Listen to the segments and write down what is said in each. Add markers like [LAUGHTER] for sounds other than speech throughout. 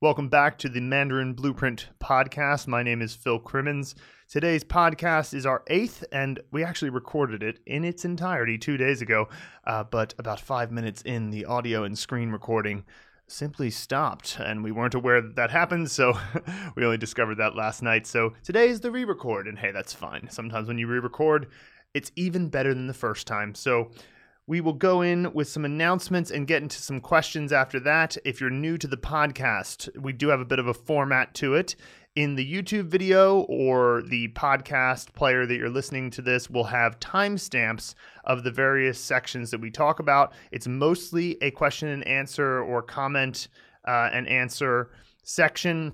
Welcome back to the Mandarin Blueprint podcast. My name is Phil Crimmins. Today's podcast is our eighth, and we actually recorded it in its entirety two days ago. Uh, but about five minutes in, the audio and screen recording simply stopped, and we weren't aware that that happened, so [LAUGHS] we only discovered that last night. So today is the re record, and hey, that's fine. Sometimes when you re record, it's even better than the first time. So we will go in with some announcements and get into some questions after that. If you're new to the podcast, we do have a bit of a format to it. In the YouTube video or the podcast player that you're listening to this, will have timestamps of the various sections that we talk about. It's mostly a question and answer or comment uh, and answer section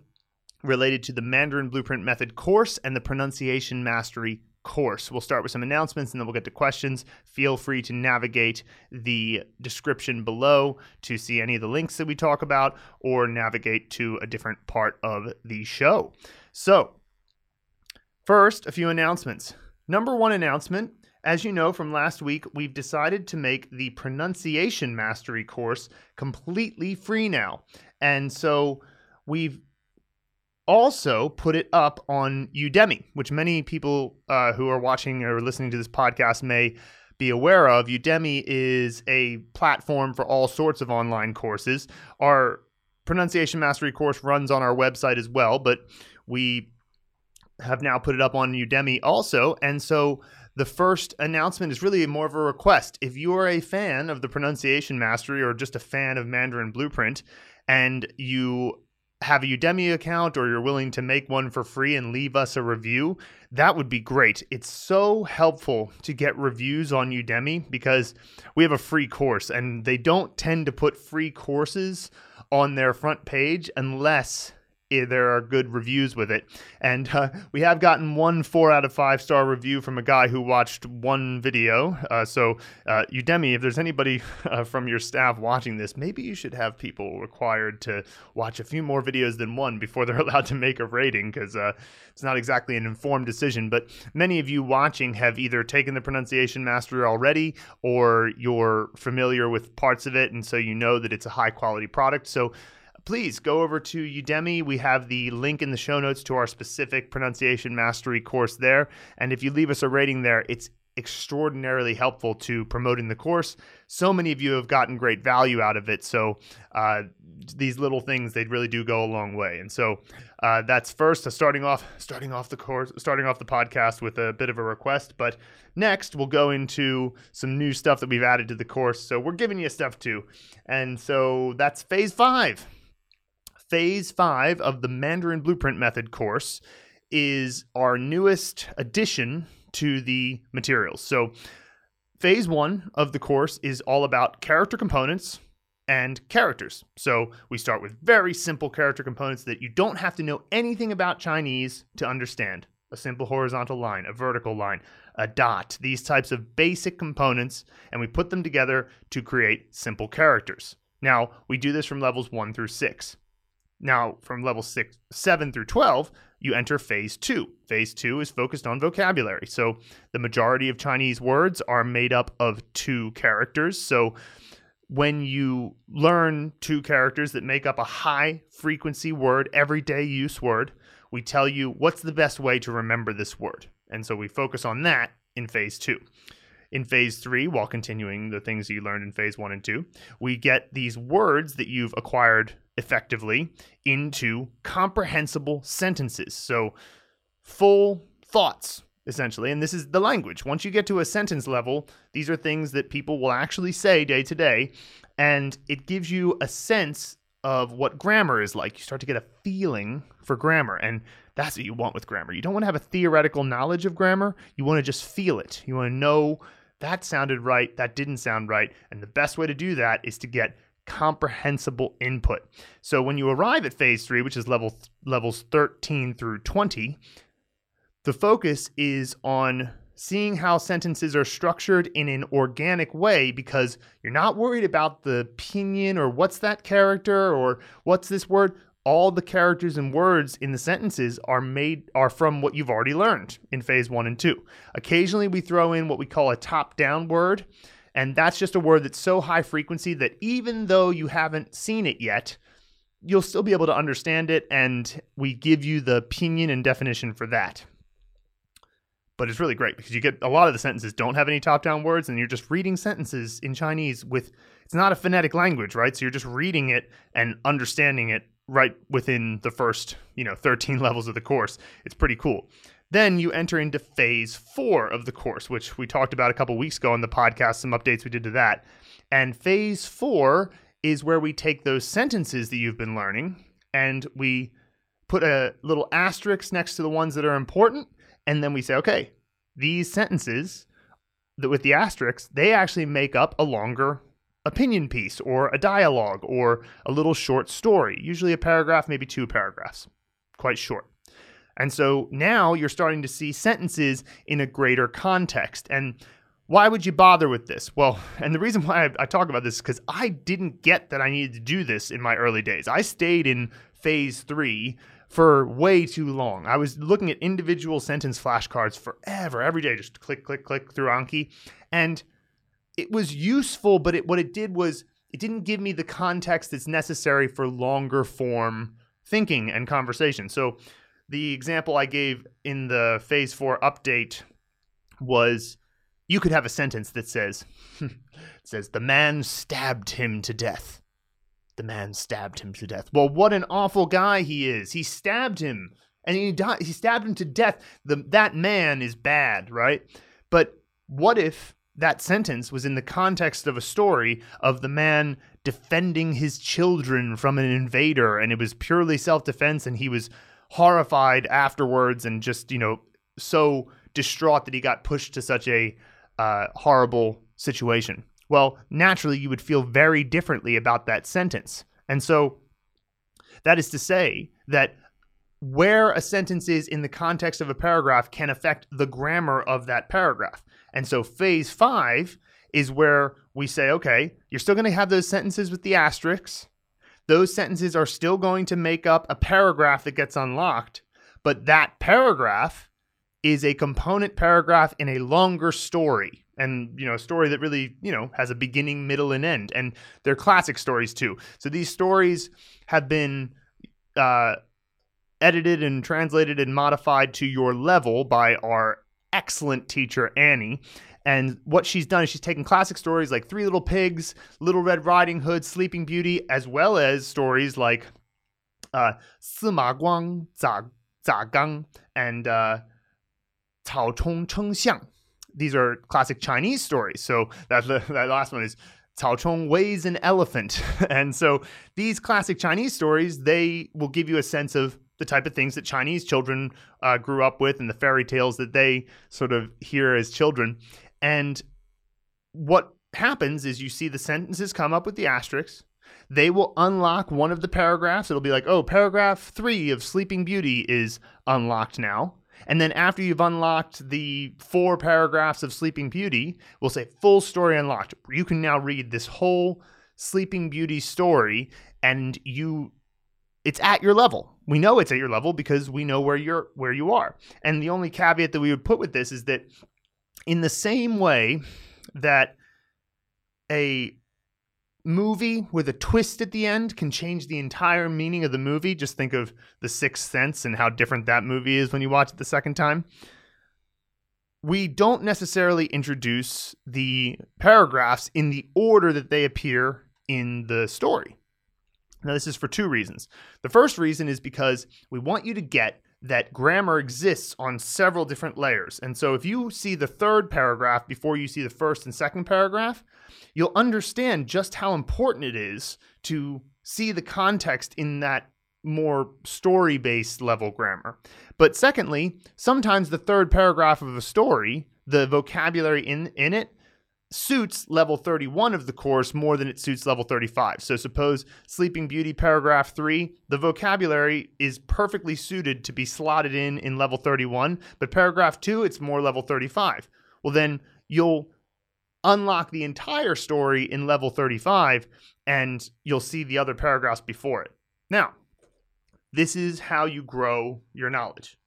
related to the Mandarin Blueprint Method course and the Pronunciation Mastery course. We'll start with some announcements and then we'll get to questions. Feel free to navigate the description below to see any of the links that we talk about or navigate to a different part of the show. So, first, a few announcements. Number one announcement as you know from last week, we've decided to make the pronunciation mastery course completely free now. And so we've also put it up on Udemy, which many people uh, who are watching or listening to this podcast may be aware of. Udemy is a platform for all sorts of online courses. Our pronunciation mastery course runs on our website as well, but we have now put it up on Udemy also. And so the first announcement is really more of a request. If you are a fan of the pronunciation mastery or just a fan of Mandarin Blueprint, and you have a Udemy account or you're willing to make one for free and leave us a review, that would be great. It's so helpful to get reviews on Udemy because we have a free course and they don't tend to put free courses on their front page unless there are good reviews with it. And uh, we have gotten one four out of five star review from a guy who watched one video. Uh, so, uh, Udemy, if there's anybody [LAUGHS] uh, from your staff watching this, maybe you should have people required to watch a few more videos than one before [LAUGHS] they're allowed to make a rating because uh, it's not exactly an informed decision. But many of you watching have either taken the pronunciation mastery already or you're familiar with parts of it. And so you know that it's a high quality product. So, please go over to Udemy. We have the link in the show notes to our specific pronunciation mastery course there. And if you leave us a rating there, it's extraordinarily helpful to promoting the course. So many of you have gotten great value out of it. So uh, these little things they really do go a long way. And so uh, that's first uh, starting off starting off the course starting off the podcast with a bit of a request. But next we'll go into some new stuff that we've added to the course. So we're giving you stuff too. And so that's phase five. Phase 5 of the Mandarin Blueprint Method course is our newest addition to the materials. So, phase 1 of the course is all about character components and characters. So, we start with very simple character components that you don't have to know anything about Chinese to understand. A simple horizontal line, a vertical line, a dot, these types of basic components, and we put them together to create simple characters. Now, we do this from levels 1 through 6. Now, from level six, 7 through 12, you enter phase 2. Phase 2 is focused on vocabulary. So, the majority of Chinese words are made up of two characters. So, when you learn two characters that make up a high frequency word, everyday use word, we tell you what's the best way to remember this word. And so we focus on that in phase two. In phase three, while continuing the things you learned in phase one and two, we get these words that you've acquired effectively into comprehensible sentences. So, full thoughts, essentially. And this is the language. Once you get to a sentence level, these are things that people will actually say day to day. And it gives you a sense of what grammar is like. You start to get a feeling for grammar. And that's what you want with grammar. You don't want to have a theoretical knowledge of grammar. You want to just feel it. You want to know that sounded right, that didn't sound right. And the best way to do that is to get comprehensible input. So when you arrive at phase 3, which is level th- levels 13 through 20, the focus is on seeing how sentences are structured in an organic way because you're not worried about the pinyin or what's that character or what's this word all the characters and words in the sentences are made are from what you've already learned in phase 1 and 2. Occasionally we throw in what we call a top-down word and that's just a word that's so high frequency that even though you haven't seen it yet, you'll still be able to understand it, and we give you the pinyin and definition for that. But it's really great because you get a lot of the sentences don't have any top down words, and you're just reading sentences in Chinese with it's not a phonetic language, right? So you're just reading it and understanding it right within the first, you know, 13 [LAUGHS] levels of the course. It's pretty cool. Then you enter into phase four of the course, which we talked about a couple weeks ago on the podcast, some updates we did to that. And phase four is where we take those sentences that you've been learning and we put a little asterisk next to the ones that are important. And then we say, okay, these sentences that with the asterisks, they actually make up a longer opinion piece or a dialogue or a little short story, usually a paragraph, maybe two paragraphs, quite short. And so now you're starting to see sentences in a greater context. And why would you bother with this? Well, [LAUGHS] and the reason why I, I talk about this is because I didn't get that I needed to do this in my early days. I stayed in phase three for way too long. I was looking at individual sentence flashcards forever, every day, just click, click, click through Anki. And it was useful, but it, what it did was it didn't give me the context that's necessary for longer form thinking and conversation. So the example I gave in the phase four update was you could have a sentence that says [LAUGHS] says the man stabbed him to death. The man stabbed him to death. Well, what an awful guy he is. He stabbed him and he died, he stabbed him to death. The, that man is bad, right? But what if that sentence was in the context of a story of the man defending his children from an invader and it was purely self-defense and he was horrified afterwards and just, you know, so distraught that he got pushed to such a uh, horrible situation. Well, naturally, you would feel very differently about that sentence. And so that is to say that where a sentence is in the context of a paragraph can affect the grammar of that paragraph. And so phase five is where we say, okay, you're still going to have those sentences with the asterisks. Those sentences are still going to make up a paragraph that gets unlocked, but that paragraph is a component paragraph in a longer story and you know a story that really you know has a beginning middle and end and they're classic stories too so these stories have been uh, edited and translated and modified to your level by our excellent teacher, Annie. And what she's done is she's taken classic stories like Three Little Pigs, Little Red Riding Hood, Sleeping Beauty, as well as stories like uh, Sima Guang, Zha, Gang, and uh, Cao Chong Cheng Xiang. These are classic Chinese stories. So that, that last one is Cao Chong weighs an elephant. [LAUGHS] and so these classic Chinese stories, they will give you a sense of the type of things that Chinese children uh, grew up with and the fairy tales that they sort of hear as children. And what happens is you see the sentences come up with the asterisks. They will unlock one of the paragraphs. It'll be like, oh, paragraph three of Sleeping Beauty is unlocked now. And then after you've unlocked the four paragraphs of Sleeping Beauty, we'll say full story unlocked. You can now read this whole Sleeping Beauty story and you it's at your level. We know it's at your level because we know where you're where you are. And the only caveat that we would put with this is that in the same way that a movie with a twist at the end can change the entire meaning of the movie. Just think of The Sixth Sense and how different that movie is when you watch it the second time. We don't necessarily introduce the paragraphs in the order that they appear in the story. Now, this is for two reasons. The first reason is because we want you to get that grammar exists on several different layers. And so if you see the third paragraph before you see the first and second paragraph, you'll understand just how important it is to see the context in that more story based level grammar. But secondly, sometimes the third paragraph of a story, the vocabulary in, in it, suits level 31 of the course more than it suits level 35. So suppose Sleeping Beauty paragraph 3, the vocabulary is perfectly suited to be slotted in in level 31, but paragraph 2 it's more level 35. Well then you'll unlock the entire story in level 35 and you'll see the other paragraphs before it. Now, this is how you grow your knowledge.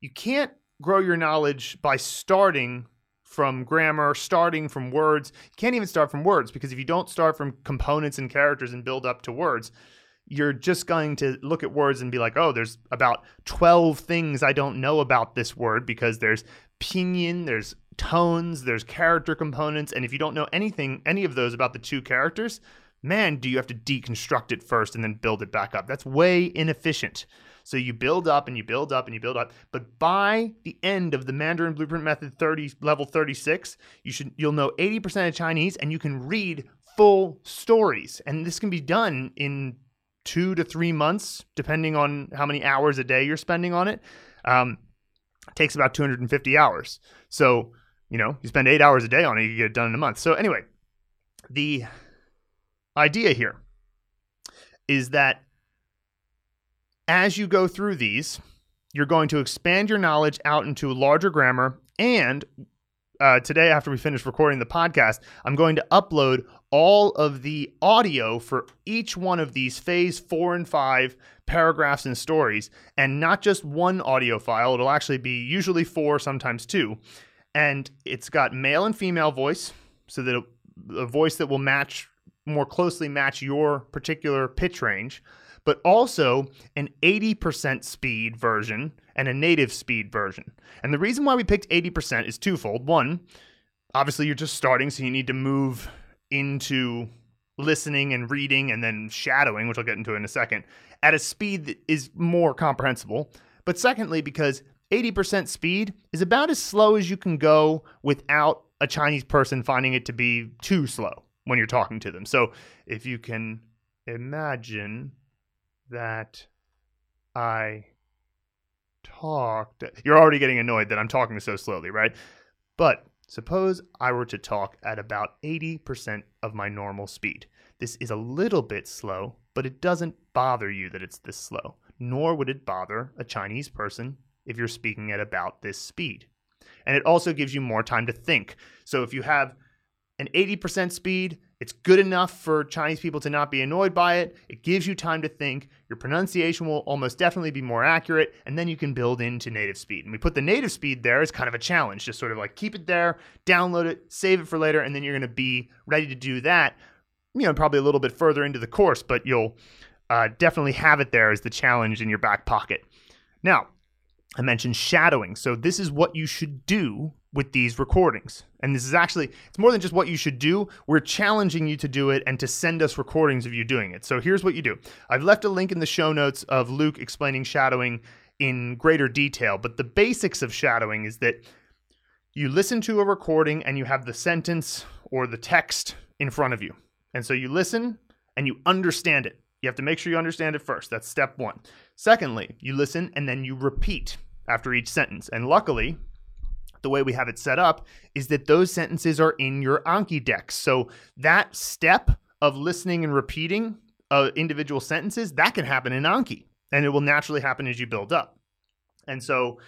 You can't grow your knowledge by starting from grammar, starting from words. You can't even start from words because if you don't start from components and characters and build up to words, you're just going to look at words and be like, oh, there's about 12 things I don't know about this word because there's pinyin, there's tones, there's character components. And if you don't know anything, any of those about the two characters, man, do you have to deconstruct it first and then build it back up. That's way inefficient. So you build up and you build up and you build up. But by the end of the Mandarin Blueprint Method 30 level 36, you should you'll know 80% of Chinese and you can read full stories. And this can be done in two to three months, depending on how many hours a day you're spending on it. Um, it takes about 250 hours. So, you know, you spend eight hours a day on it, you get it done in a month. So, anyway, the idea here is that as you go through these, you're going to expand your knowledge out into larger grammar. And uh, today, after we finish recording the podcast, I'm going to upload all of the audio for each one of these phase four and five paragraphs and stories, and not just one audio file. It'll actually be usually four, sometimes two. And it's got male and female voice, so that a voice that will match more closely match your particular pitch range but also an 80% speed version and a native speed version. And the reason why we picked 80% is twofold. One, obviously you're just starting, so you need to move into listening and reading and then shadowing, which I'll get into in a second, at a speed that is more comprehensible. But secondly, because 80% speed is about as slow as you can go without a Chinese person finding it to be too slow when you're talking to them. So if you can imagine that I talked. You're already getting annoyed that I'm talking so slowly, right? But suppose I were to talk at about 80% of my normal speed. This is a little bit slow, but it doesn't bother you that it's this slow, nor would it bother a Chinese person if you're speaking at about this speed. And it also gives you more time to think. So if you have an 80% speed, it's good enough for Chinese people to not be annoyed by it. It gives you time to think. Your pronunciation will almost definitely be more accurate, and then you can build into native speed. And we put the native speed there as kind of a challenge, just sort of like keep it there, download it, save it for later, and then you're going to be ready to do that. You know, probably a little bit further into the course, but you'll uh, definitely have it there as the challenge in your back pocket. Now, I mentioned shadowing. So this is what you should do with these recordings. And this is actually it's more than just what you should do. We're challenging you to do it and to send us recordings of you doing it. So here's what you do. I've left a link in the show notes of Luke explaining shadowing in greater detail, but the basics of shadowing is that you listen to a recording and you have the sentence or the text in front of you. And so you listen and you understand it. You have to make sure you understand it first. That's step 1. Secondly, you listen and then you repeat after each sentence. And luckily, the way we have it set up is that those sentences are in your Anki deck. So that step of listening and repeating uh, individual sentences, that can happen in Anki and it will naturally happen as you build up. And so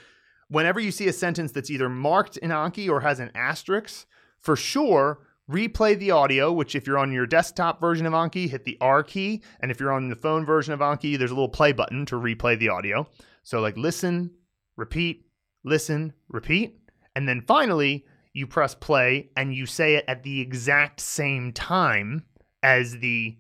whenever you see a sentence that's either marked in Anki or has an asterisk, for sure, replay the audio, which if you're on your desktop version of Anki, hit the R key. And if you're on the phone version of Anki, there's a little play button to replay the audio. So like listen, repeat, listen, repeat. And then finally, you press play and you say it at the exact same time as the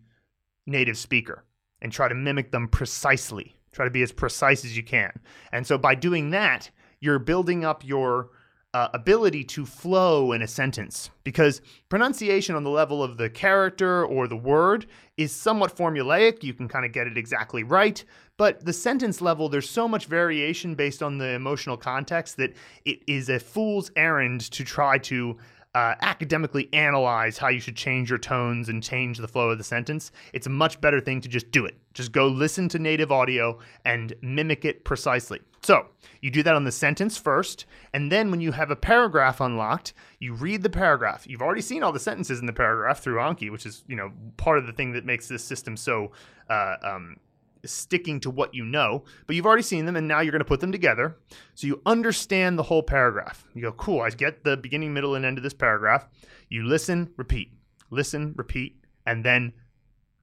native speaker and try to mimic them precisely. Try to be as precise as you can. And so by doing that, you're building up your uh, ability to flow in a sentence because pronunciation on the level of the character or the word is somewhat formulaic. You can kind of get it exactly right. But the sentence level, there's so much variation based on the emotional context that it is a fool's errand to try to uh, academically analyze how you should change your tones and change the flow of the sentence. It's a much better thing to just do it. Just go listen to native audio and mimic it precisely. So you do that on the sentence first, and then when you have a paragraph unlocked, you read the paragraph. You've already seen all the sentences in the paragraph through Anki, which is you know part of the thing that makes this system so uh, um, sticking to what you know, but you've already seen them and now you're going to put them together. So you understand the whole paragraph. You go, cool, I get the beginning, middle, and end of this paragraph. You listen, repeat, listen, repeat, and then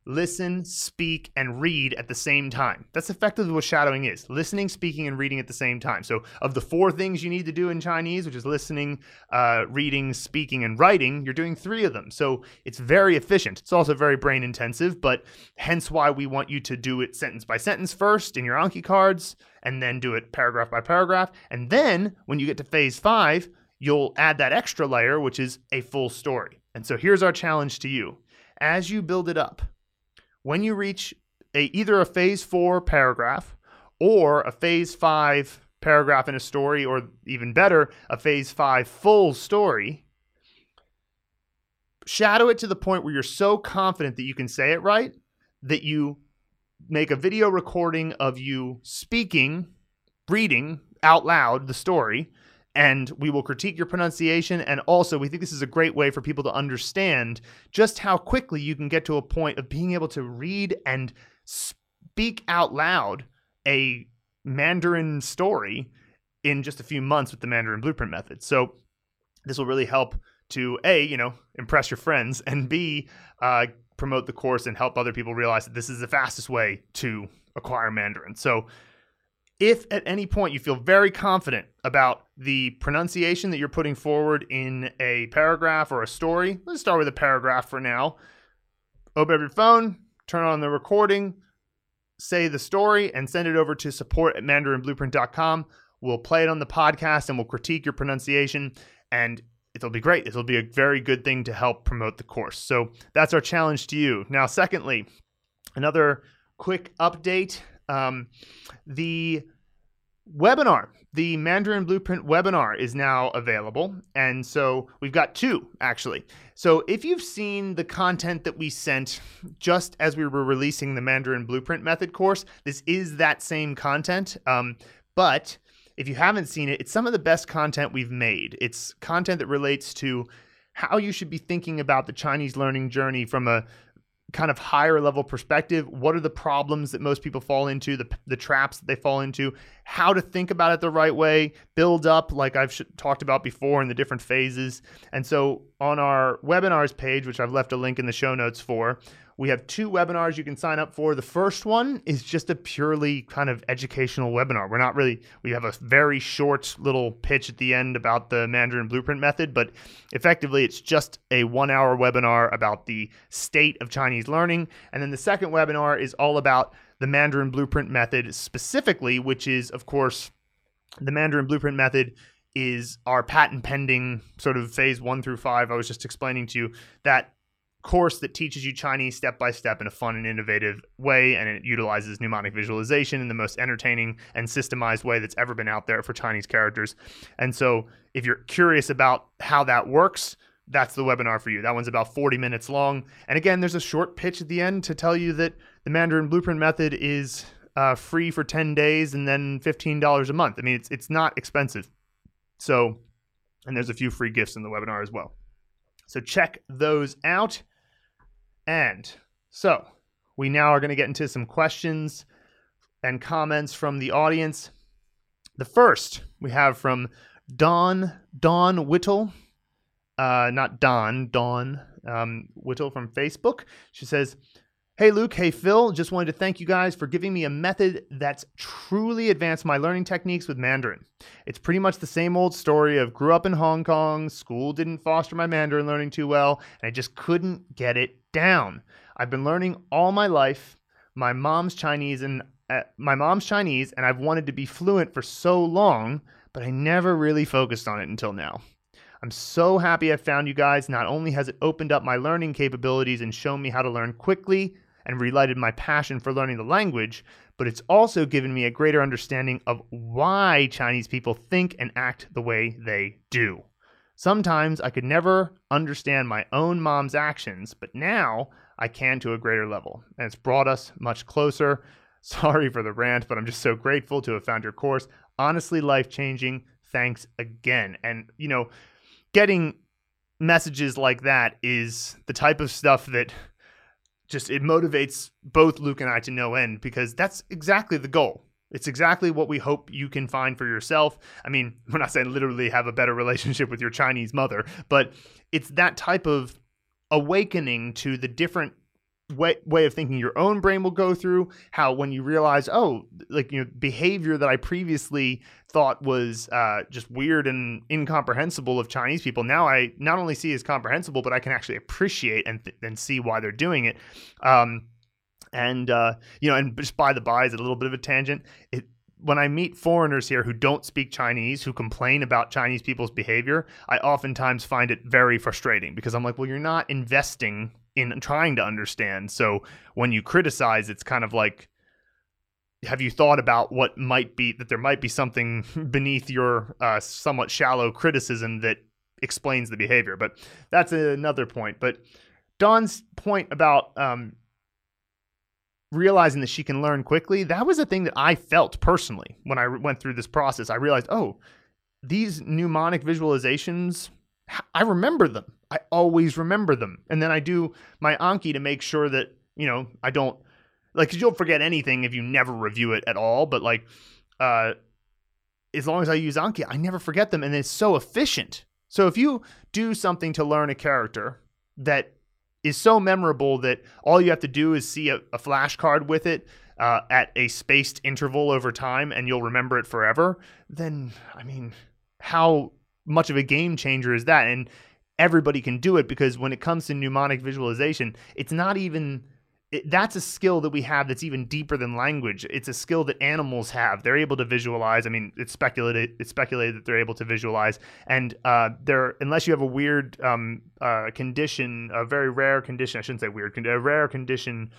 listen, speak, and read at the same time. That's effectively what shadowing is listening, speaking, and reading at the same time. So, of the four things you need to do in Chinese, which is listening, uh, reading, speaking, and writing, you're doing three of them. So, it's very efficient. It's also very brain intensive, but hence why we want you to do it sentence by sentence first in your Anki cards, and then do it paragraph by paragraph. And then when you get to phase five, you'll add that extra layer, which is a full story. And so, here's our challenge to you as you build it up when you reach a, either a phase four paragraph or a phase five paragraph in a story, or even better, a phase five full story, shadow it to the point where you're so confident that you can say it right that you make a video recording of you speaking, reading out loud the story, and we will critique your pronunciation. And also, we think this is a great way for people to understand just how quickly you can get to a point of being able to read and speak out loud a Mandarin story in just a few months with the Mandarin Blueprint method. So, this will really help to A, you know, impress your friends, and B, uh, promote the course and help other people realize that this is the fastest way to acquire Mandarin. So, if at any point you feel very confident about the pronunciation that you're putting forward in a paragraph or a story, let's start with a paragraph for now. Open up your phone, turn on the recording, say the story, and send it over to support at mandarinblueprint.com. We'll play it on the podcast and we'll critique your pronunciation, and it'll be great. It'll be a very good thing to help promote the course. So that's our challenge to you. Now, secondly, another quick update um, the webinar, the Mandarin Blueprint webinar is now available. And so we've got two actually. So if you've seen the content that we sent just as we were releasing the Mandarin Blueprint method course, this is that same content. Um, but if you haven't seen it, it's some of the best content we've made. It's content that relates to how you should be thinking about the Chinese learning journey from a kind of higher level perspective what are the problems that most people fall into the, the traps that they fall into how to think about it the right way build up like i've sh- talked about before in the different phases. And so on our webinars page which i've left a link in the show notes for we have two webinars you can sign up for. The first one is just a purely kind of educational webinar. We're not really, we have a very short little pitch at the end about the Mandarin Blueprint method, but effectively it's just a one hour webinar about the state of Chinese learning. And then the second webinar is all about the Mandarin Blueprint method specifically, which is, of course, the Mandarin Blueprint method is our patent pending sort of phase one through five. I was just explaining to you that course that teaches you Chinese step by step in a fun and innovative way, and it utilizes mnemonic visualization in the most entertaining and systemized way that's ever been out there for Chinese characters. And so, if you're curious about how that works, that's the webinar for you. That one's about 40 minutes long. And again, there's a short pitch at the end to tell you that the Mandarin Blueprint method is uh, free for 10 days and then $15 a month. I mean, it's, it's not expensive. So, and there's a few free gifts in the webinar as well. So check those out. And so we now are going to get into some questions and comments from the audience. The first we have from Dawn Dawn Whittle, uh, not Dawn Dawn um, Whittle from Facebook. She says, Hey Luke, hey Phil, just wanted to thank you guys for giving me a method that's truly advanced my learning techniques with Mandarin. It's pretty much the same old story of grew up in Hong Kong, school didn't foster my Mandarin learning too well, and I just couldn't get it down. I've been learning all my life. My mom's Chinese and uh, my mom's Chinese and I've wanted to be fluent for so long, but I never really focused on it until now. I'm so happy I found you guys. Not only has it opened up my learning capabilities and shown me how to learn quickly, and relighted my passion for learning the language, but it's also given me a greater understanding of why Chinese people think and act the way they do. Sometimes I could never understand my own mom's actions, but now I can to a greater level, and it's brought us much closer. [LAUGHS] Sorry for the rant, but I'm just so grateful to have found your course. Honestly, life changing. Thanks again. And, you know, getting messages like that is the type of stuff that just it motivates both Luke and I to no end because that's exactly the goal. It's exactly what we hope you can find for yourself. I mean, we're not saying literally have a better relationship with your Chinese mother, but it's that type of awakening to the different way, way of thinking your own brain will go through how when you realize oh like you know behavior that i previously thought was uh, just weird and incomprehensible of chinese people now i not only see as comprehensible but i can actually appreciate and, th- and see why they're doing it. Um, and uh, you know and just by the by is a little bit of a tangent it when I meet foreigners here who don't speak Chinese, who complain about Chinese people's behavior, I oftentimes find it very frustrating because I'm like, well, you're not investing in trying to understand. So when you criticize, it's kind of like, have you thought about what might be that there might be something [LAUGHS] beneath your uh, somewhat shallow criticism that explains the behavior? But that's another point. But Dawn's point about um, realizing that she can learn quickly, that was a thing that I felt personally when I went through this process. I realized, oh, these mnemonic visualizations, I remember them. I always remember them. And then I do my Anki to make sure that, you know, I don't like cuz you'll forget anything if you never review it at all, but like uh as long as I use Anki, I never forget them and it's so efficient. So if you do something to learn a character that is so memorable that all you have to do is see a, a flashcard with it uh, at a spaced interval over time and you'll remember it forever, then I mean, how much of a game changer is that? And everybody can do it because when it comes to mnemonic visualization, it's not even it, that's a skill that we have that's even deeper than language. It's a skill that animals have. They're able to visualize. I mean, it's speculated it's speculated that they're able to visualize, and uh, they're unless you have a weird um, uh, condition, a very rare condition. I shouldn't say weird, a rare condition,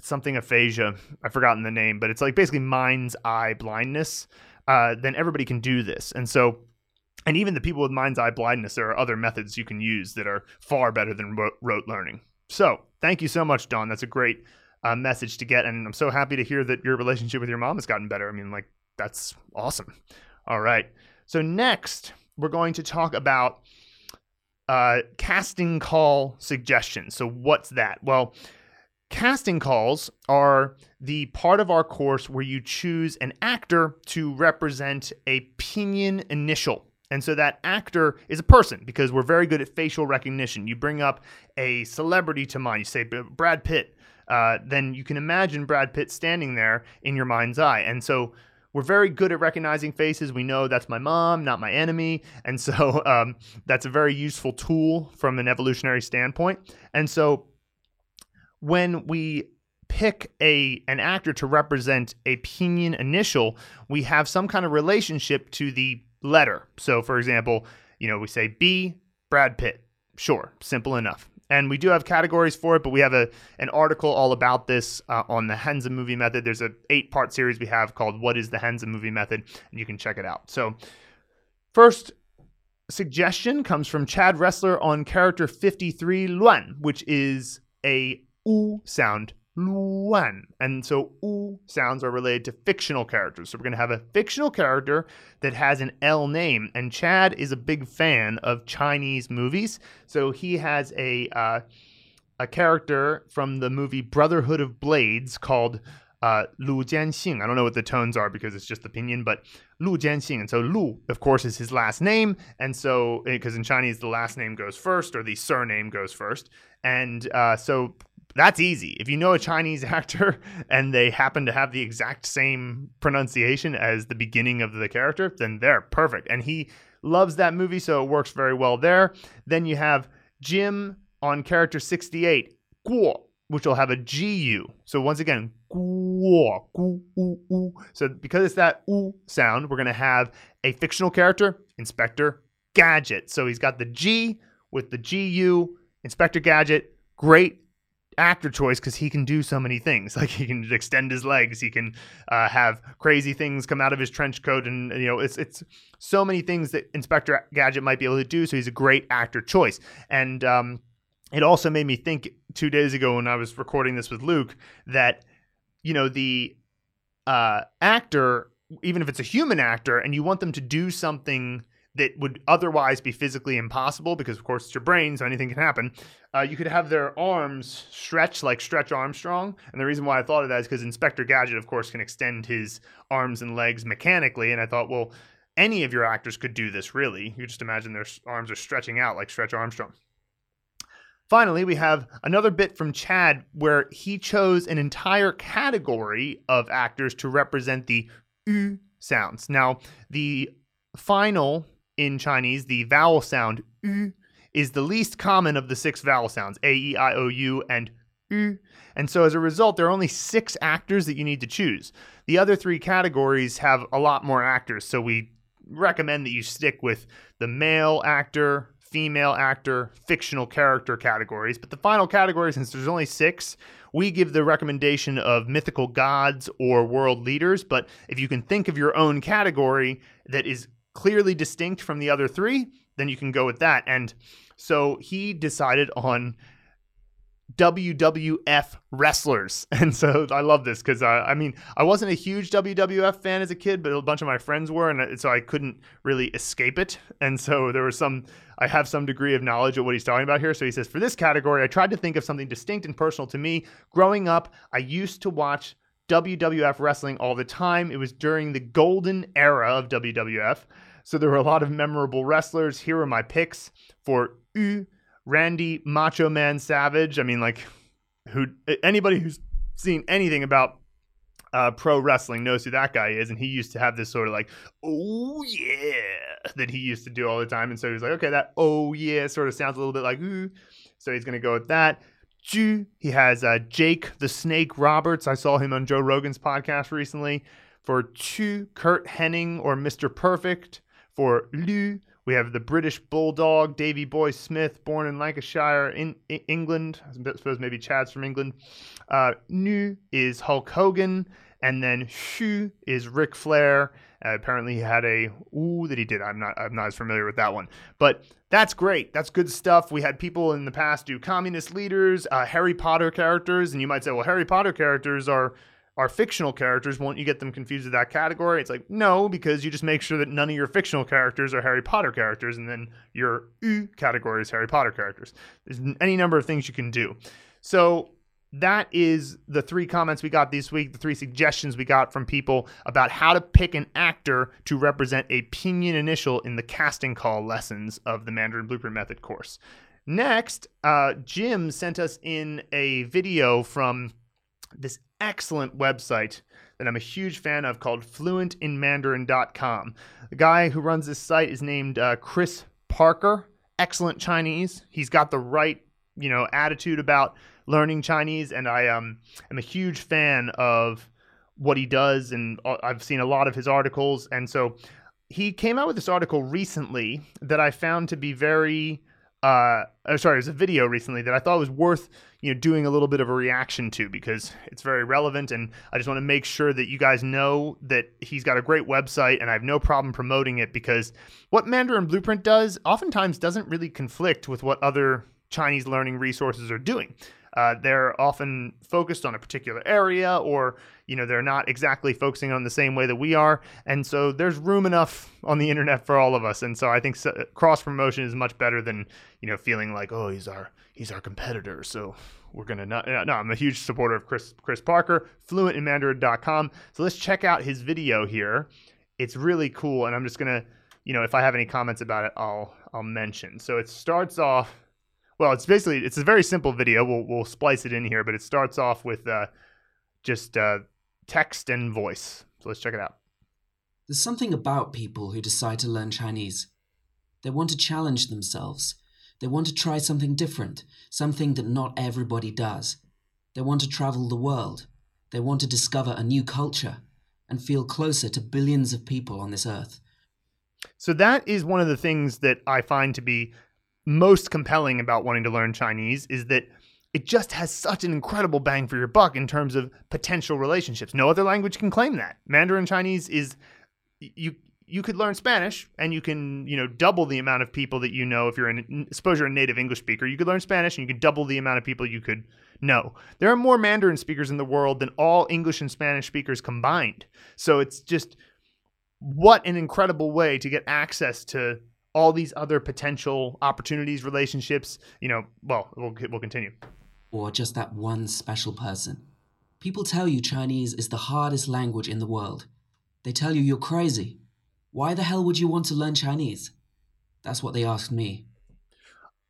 something aphasia. I've forgotten the name, but it's like basically mind's eye blindness. Uh, then everybody can do this, and so and even the people with mind's eye blindness, there are other methods you can use that are far better than rote learning. So, thank you so much, Dawn. That's a great uh, message to get. And I'm so happy to hear that your relationship with your mom has gotten better. I mean, like, that's awesome. All right. So, next, we're going to talk about uh, casting call suggestions. So, what's that? Well, casting calls are the part of our course where you choose an actor to represent a pinyin initial and so that actor is a person because we're very good at facial recognition. You bring up a celebrity to mind, you say Brad Pitt, uh, then you can imagine Brad Pitt standing there in your mind's eye. And so we're very good at recognizing faces. We know that's my mom, not my enemy. And so [LAUGHS] um, that's a very useful tool from an evolutionary standpoint. And so when we pick a an actor to represent a pinyin initial, we have some kind of relationship to the letter. So, for example, you know, we say B, Brad Pitt. Sure, simple enough. And we do have categories for it, but we have a an article all about this uh, on the Hanzi movie method. There's a eight part series we have called "What is the Hanzi movie method," and you can check it out. So, first suggestion comes from Chad Wrestler on character 53 Luan, which is a oo sound luan. And so u sounds are related to fictional characters. So we're going to have a fictional character that has an L name. And Chad is a big fan of Chinese movies. So he has a uh, a character from the movie Brotherhood of Blades called uh, Lu Jianxing. I don't know what the tones are because it's just pinyin, but Lu Jianxing. And so Lu, of course, is his last name. And so, because in Chinese, the last name goes first or the surname goes first. And uh, so that's easy. If you know a Chinese [LAUGHS] actor and they happen to have the exact same pronunciation as the beginning of the character, then they're perfect. And he loves that movie, so it works very well there. Then you have Jim on character 68, Guo, which will have a GU. So once again, Guo, gu, u, u. So because it's that U sound, we're going to have a fictional character, Inspector Gadget. So he's got the G with the GU, Inspector Gadget. Great actor choice because he can do so many things. [LAUGHS] Like he can extend his legs, he can uh, have crazy things come out of his trench coat, and you know it's it's so many things that Inspector Gadget might be able to do. So he's a great actor choice, and um, it also made me think two days ago when I was recording this with Luke that you know the uh, actor, even if it's a human actor, and you want them to do something that would otherwise be physically impossible because of course it's your brain so anything can happen. Uh, you could have their arms stretch like stretch armstrong. And the reason why i thought of that is because inspector gadget of course can extend his arms and legs mechanically. And i thought well any of your actors could do this really. You just imagine their arms are stretching out like stretch armstrong. Finally, we have another bit from Chad where he chose an entire category of actors to represent the u sounds. Now, the final in Chinese, the vowel sound u, is the least common of the six vowel sounds a, e, i, o, u, and u. And so as a result, there are only six actors that you need to choose. The other three categories have a lot more actors, so we recommend that you stick with the male actor, female actor, fictional character categories. But the final category, since there's only six, we give the recommendation of mythical gods or world leaders. But if you can think of your own category that is clearly distinct from the other three, then you can go with that. And so he decided on WWF wrestlers. [LAUGHS] And so I love this because uh, I mean, I wasn't a huge WWF fan as a kid, but a bunch of my friends were. And so I couldn't really escape it. And so there was some, I have some degree of knowledge of what he's talking about here. So he says, for this category, I tried to think of something distinct and personal to me. Growing up, I used to watch WWF wrestling all the time. It was during the golden era of WWF. So there were a lot of memorable wrestlers. Here are my picks for U Randy Macho Man Savage. I mean, like, who anybody who's seen anything about uh, pro wrestling knows who that guy is, and he used to have this sort of like, oh yeah, that he used to do all the time, and so he was like, okay, that oh yeah sort of sounds a little bit like ooh, so he's gonna go with that. Ju, he has uh, Jake the Snake Roberts. I saw him on Joe Rogan's podcast recently. For Chu, Curt Hennig or Mr. Perfect. For Lu, we have the British Bulldog, Davy Boy Smith, born in Lancashire, in, in England. I suppose maybe Chad's from England. Uh, Nu is Hulk Hogan, and then Shu is Ric Flair. Uh, apparently, he had a ooh that he did. I'm not I'm not as familiar with that one, but that's great. That's good stuff. We had people in the past do communist leaders, uh, Harry Potter characters, and you might say, well, Harry Potter characters are are fictional characters, won't you get them confused with that category? It's like, no, because you just make sure that none of your fictional characters are Harry Potter characters, and then your U category is Harry Potter characters. There's any number of things you can do. So that is the three comments we got this week, the three suggestions we got from people about how to pick an actor to represent a pinyin initial in the casting call lessons of the Mandarin Blueprint Method course. Next, uh, Jim sent us in a video from this excellent website that I'm a huge fan of called fluentinmandarin.com. The guy who runs this site is named uh, Chris Parker. Excellent Chinese. He's got the right, you know, attitude about learning Chinese, and I um am a huge fan of what he does, and uh, I've seen a lot of his articles, and so he came out with this article recently that I found to be very uh, sorry, it was a video recently that I thought was worth you know doing a little bit of a reaction to because it's very relevant, and I just want to make sure that you guys know that he's got a great website, and I have no problem promoting it because what Mandarin Blueprint does oftentimes doesn't really conflict with what other Chinese learning resources are doing. Uh, they're often focused on a particular area or you know they're not exactly focusing on the same way that we are. And so there's room enough on the internet for all of us. And so i think cross promotion is much better than you know feeling like oh he's our he's our competitor. So we're gonna not no i'm a huge supporter of chris chris parker fluent in fluentinmandarin.com so let's check out his video here. It's really cool and i'm just gonna you know if i have any comments about it i'll i'll mention. So it starts off well, it's basically it's a very simple video. We'll we'll splice it in here, but it starts off with uh, just uh, text and voice. So let's check it out. There's something about people who decide to learn Chinese. They want to challenge themselves. They want to try something different, something that not everybody does. They want to travel the world. They want to discover a new culture and feel closer to billions of people on this earth. So that is one of the things that I find to be most compelling about wanting to learn Chinese is that it just has such an incredible bang for your buck in terms of potential relationships. No other language can claim that. Mandarin Chinese is you you could learn Spanish and you can, you know, double the amount of people that you know if you're an suppose you're a native English speaker. You could learn Spanish and you could double the amount of people you could know. There are more Mandarin speakers in the world than all English and Spanish speakers combined. So it's just what an incredible way to get access to all these other potential opportunities, relationships, you know, well, we'll, we'll continue. Or just that one special person. People tell you Chinese is the hardest language in the world. They tell you you're crazy. Why the hell would you want to learn Chinese? That's what they asked me.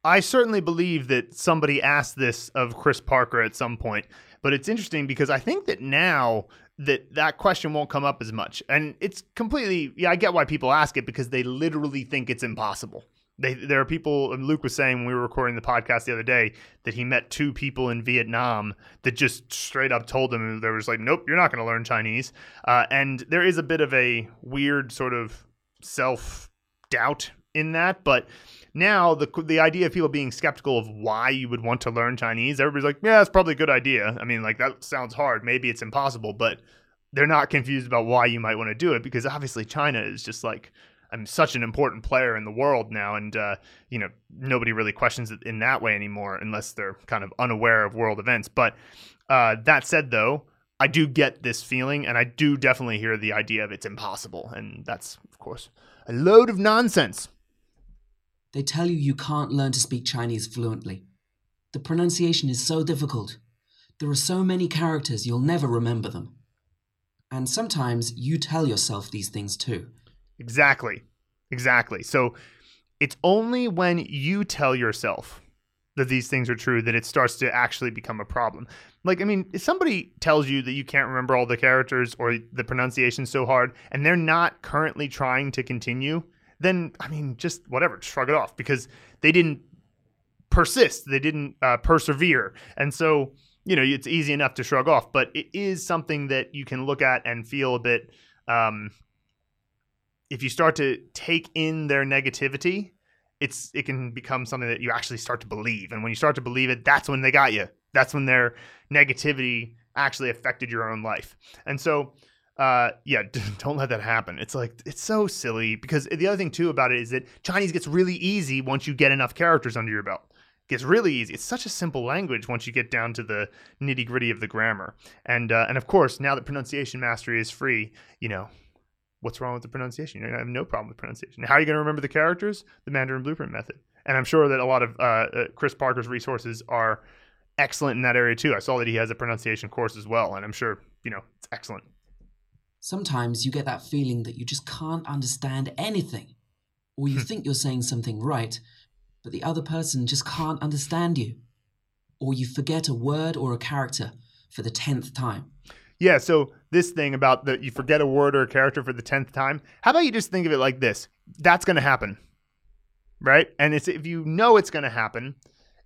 I certainly believe that somebody asked this of Chris Parker at some point, but it's interesting because I think that now that that question won't come up as much. And it's completely yeah, I get why people ask it because they literally think it's impossible. They, there are people, and Luke was saying when we were recording the podcast the other day that he met two people in Vietnam that just straight up told him, they was like, nope, you're not going to learn Chinese. Uh, and there is a bit of a weird sort of self doubt in that. But now the the idea of people being skeptical of why you would want to learn Chinese, everybody's like, yeah, that's probably a good idea. I mean, like that sounds hard. Maybe it's impossible, but they're not confused about why you might want to do it because obviously China is just like I'm such an important player in the world now, and uh, you know nobody really questions it in that way anymore, unless they're kind of unaware of world events. But uh, that said, though, I do get this feeling, and I do definitely hear the idea of it's impossible, and that's of course a load of nonsense. They tell you you can't learn to speak Chinese fluently. The pronunciation is so difficult. There are so many characters you'll never remember them. And sometimes you tell yourself these things too. Exactly. Exactly. So it's only when you tell yourself that these things are true that it starts to actually become a problem. Like, I mean, if somebody tells you that you can't remember all the characters or the pronunciation so hard and they're not currently trying to continue, then, I mean, just whatever, shrug it off because they didn't persist, they didn't uh, persevere. And so, you know, it's easy enough to shrug off, but it is something that you can look at and feel a bit. Um, if you start to take in their negativity, it's it can become something that you actually start to believe. And when you start to believe it, that's when they got you. That's when their negativity actually affected your own life. And so uh, yeah, [LAUGHS] don't let that happen. It's like it's so silly because the other thing too about it is that Chinese gets really easy once you get enough characters under your belt. It gets really easy. It's such a simple language once you get down to the nitty gritty of the grammar. And uh, and of course, now that pronunciation mastery is free, you know what's wrong with the pronunciation? You're gonna have no problem with pronunciation. How are you gonna remember the characters? The Mandarin Blueprint method. And I'm sure that a lot of uh, uh, Chris Parker's resources are excellent in that area too. I saw that he has a pronunciation course as well, and I'm sure you know it's excellent. Sometimes you get that feeling that you just can't understand anything, or you hmm. think you're saying something right, but the other person just can't understand you, or you forget a word or a character for the tenth time. Yeah, so this thing about that you forget a word or a character for the tenth time. How about you just think of it like this? That's going to happen, right? And it's if you know it's going to happen,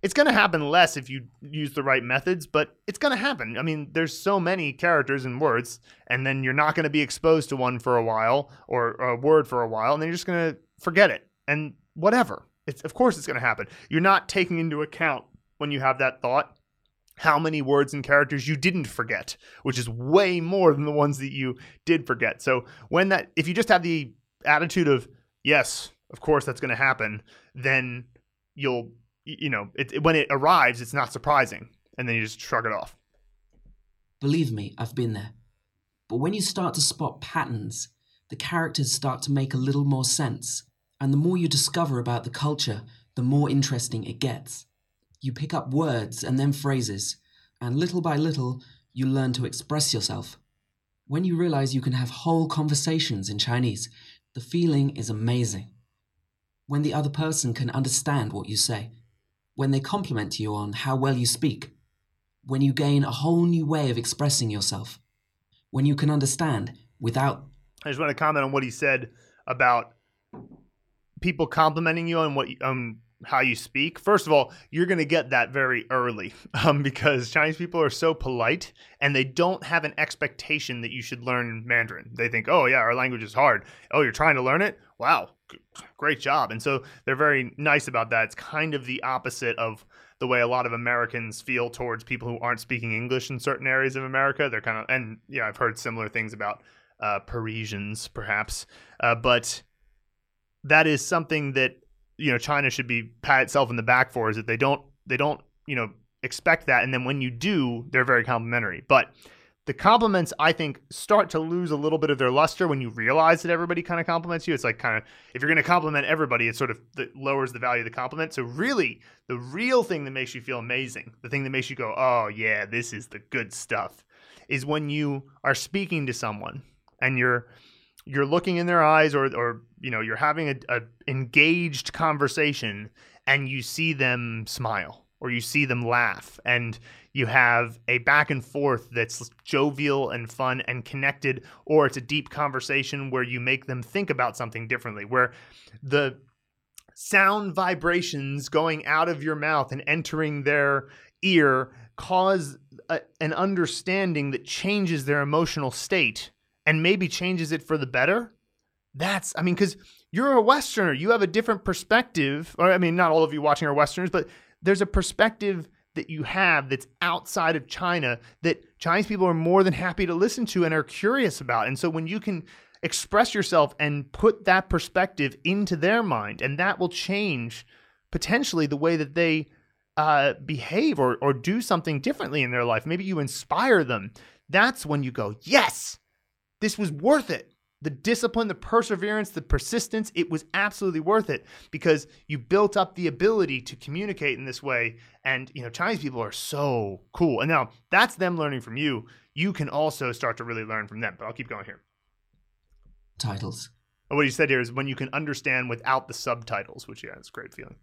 it's going to happen less if you use the right methods, but it's going to happen. I mean, there's so many characters and words, and then you're not going to be exposed to one for a while or a word for a while, and then you're just going to forget it and whatever. It's of course it's going to happen. You're not taking into account when you have that thought how many words and characters you didn't forget, which is way more than the ones that you did forget. So when that if you just have the attitude of yes, of course that's going to happen, then you'll you know, it, it, when it arrives it's not surprising and then you just shrug it off. Believe me, I've been there. But when you start to spot patterns, the characters start to make a little more sense, and the more you discover about the culture, the more interesting it gets. You pick up words and then phrases, and little by little, you learn to express yourself. When you realize you can have whole conversations in Chinese, the feeling is amazing. When the other person can understand what you say, when they compliment you on how well you speak, when you gain a whole new way of expressing yourself, when you can understand without. I just want to comment on what he said about people complimenting you on what um how you speak. First of all, you're going to get that very early [LAUGHS] um, because Chinese people are so polite and they don't have an expectation that you should learn Mandarin. They think, oh, yeah, our language is hard. Oh, you're trying to learn it? Wow, great job. And so they're very nice about that. It's kind of the opposite of the way a lot of Americans feel towards people who aren't speaking English in certain areas of America. They're kind of, and yeah, I've heard similar things about uh, Parisians, perhaps. Uh, but that is something that you know China should be pat itself in the back for is that they don't they don't you know expect that, and then when you do, they're very complimentary. But the compliments I think start to lose a little bit of their luster when you realize that everybody kind of compliments you. It's like kind of if you're going to compliment everybody, it sort of lowers the value of the compliment. So really, the real thing that makes you feel amazing, the thing that makes you go, "Oh yeah, this is the good stuff," is when you are speaking to someone and you're you're looking in their eyes or or you know you're having a, a engaged conversation and you see them smile or you see them laugh and you have a back and forth that's jovial and fun and connected or it's a deep conversation where you make them think about something differently where the sound vibrations going out of your mouth and entering their ear cause a, an understanding that changes their emotional state and maybe changes it for the better that's i mean because you're a westerner you have a different perspective or i mean not all of you watching are westerners but there's a perspective that you have that's outside of china that chinese people are more than happy to listen to and are curious about. And so when you can express yourself and put that perspective into their mind and that will change potentially the way that they uh, behave or, or do something differently in their life. Maybe you inspire them. That's when you go yes this was worth it the discipline, the perseverance, the persistence, it was absolutely worth it because you built up the ability to communicate in this way. And, you know, Chinese people are so cool. And now that's them learning from you. You can also start to really learn from them. But I'll keep going here. Titles. And what you said here is when you can understand without the subtitles, which, yeah, it's a great feeling.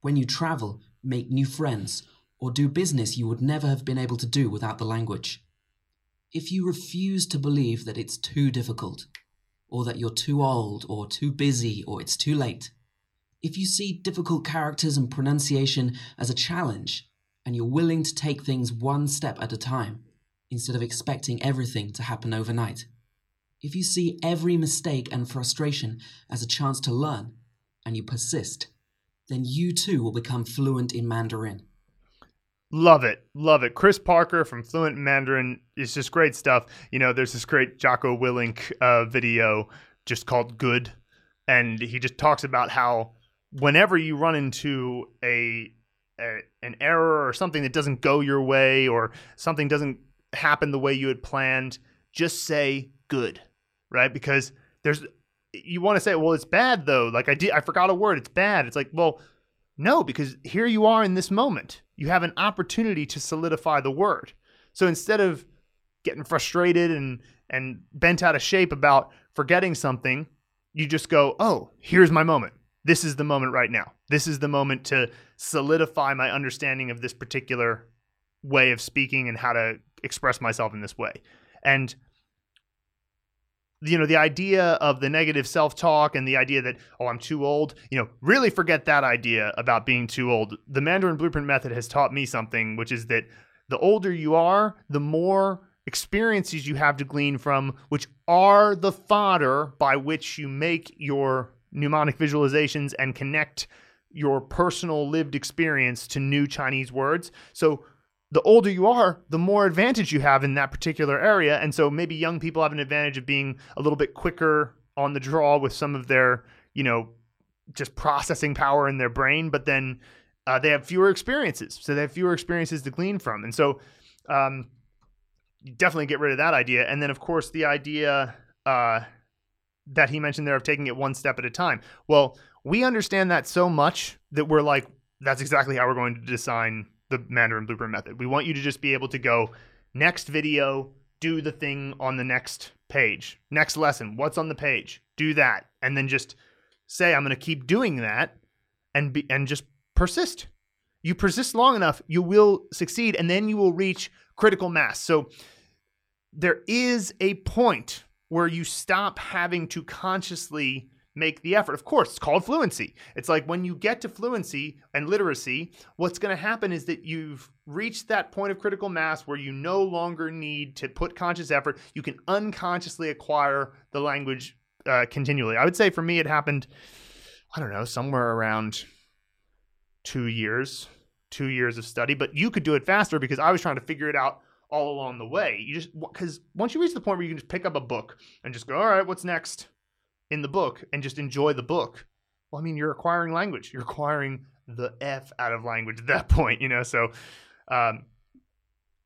When you travel, make new friends, or do business you would never have been able to do without the language. If you refuse to believe that it's too difficult, or that you're too old, or too busy, or it's too late. If you see difficult characters and pronunciation as a challenge, and you're willing to take things one step at a time, instead of expecting everything to happen overnight. If you see every mistake and frustration as a chance to learn, and you persist, then you too will become fluent in Mandarin. Love it. Love it. Chris Parker from Fluent Mandarin is just great stuff. You know, there's this great Jocko Willink uh, video just called Good. And he just talks about how whenever you run into a, a an error or something that doesn't go your way or something doesn't happen the way you had planned, just say good, right? Because there's you want to say, well, it's bad though. Like I did, I forgot a word. It's bad. It's like, well, no, because here you are in this moment. You have an opportunity to solidify the word. So instead of getting frustrated and and bent out of shape about forgetting something, you just go, "Oh, here's my moment. This is the moment right now. This is the moment to solidify my understanding of this particular way of speaking and how to express myself in this way." And you know the idea of the negative self-talk and the idea that oh i'm too old you know really forget that idea about being too old. The mandarin blueprint method has taught me something which is that the older you are the more experiences you have to glean from which are the fodder by which you make your mnemonic visualizations and connect your personal lived experience to new chinese words. So the older you are, the more advantage you have in that particular area. And so maybe young people have an advantage of being a little bit quicker on the draw with some of their, you know, just processing power in their brain, but then uh, they have fewer experiences. So they have fewer experiences to glean from. And so um, definitely get rid of that idea. And then, of course, the idea uh, that he mentioned there of taking it one step at a time. Well, we understand that so much that we're like, that's exactly how we're going to design the Mandarin Blueprint method. We want you to just be able to go next video, do the thing on the next page. Next lesson, what's on the page? Do that. And then just say I'm going to keep doing that and be and just persist. You persist long enough, you will succeed and then you will reach critical mass. So there is a point where you stop having to consciously make the effort. Of course, it's called fluency. It's like when you get to fluency and literacy, what's going to happen is that you've reached that point of critical mass where you no longer need to put conscious effort. You can unconsciously acquire the language uh, continually. I would say for me, it happened, I don't know, somewhere around two years, two years of study, but you could do it faster because I was trying to figure it out all along the way. You just, because once you reach the point where you can just pick up a book and just go, all right, what's next? In the book and just enjoy the book. Well, I mean, you're acquiring language. You're acquiring the F out of language at that [LAUGHS] point, you know? So, um,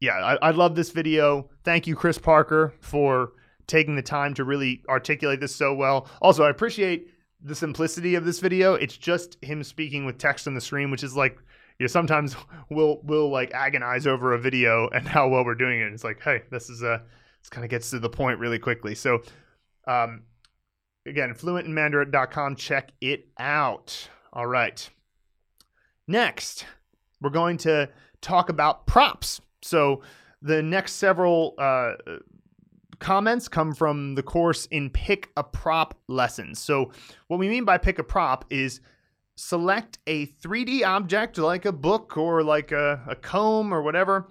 yeah, I, I love this video. Thank you, Chris Parker, for taking the time to really articulate this so well. Also, I appreciate the simplicity of this video. It's just him speaking with text on the screen, which is like, you know, sometimes [LAUGHS] we'll we'll like agonize over a video [LAUGHS] and how well we're doing it. It's like, hey, this is a this kind of gets to the point really quickly. So, um, again, fluentinmandarin.com. Check it out. All right. Next, we're going to talk about props. So the next several uh, comments come from the course in pick a prop lessons. So what we mean by pick a prop is select a 3D object like a book or like a, a comb or whatever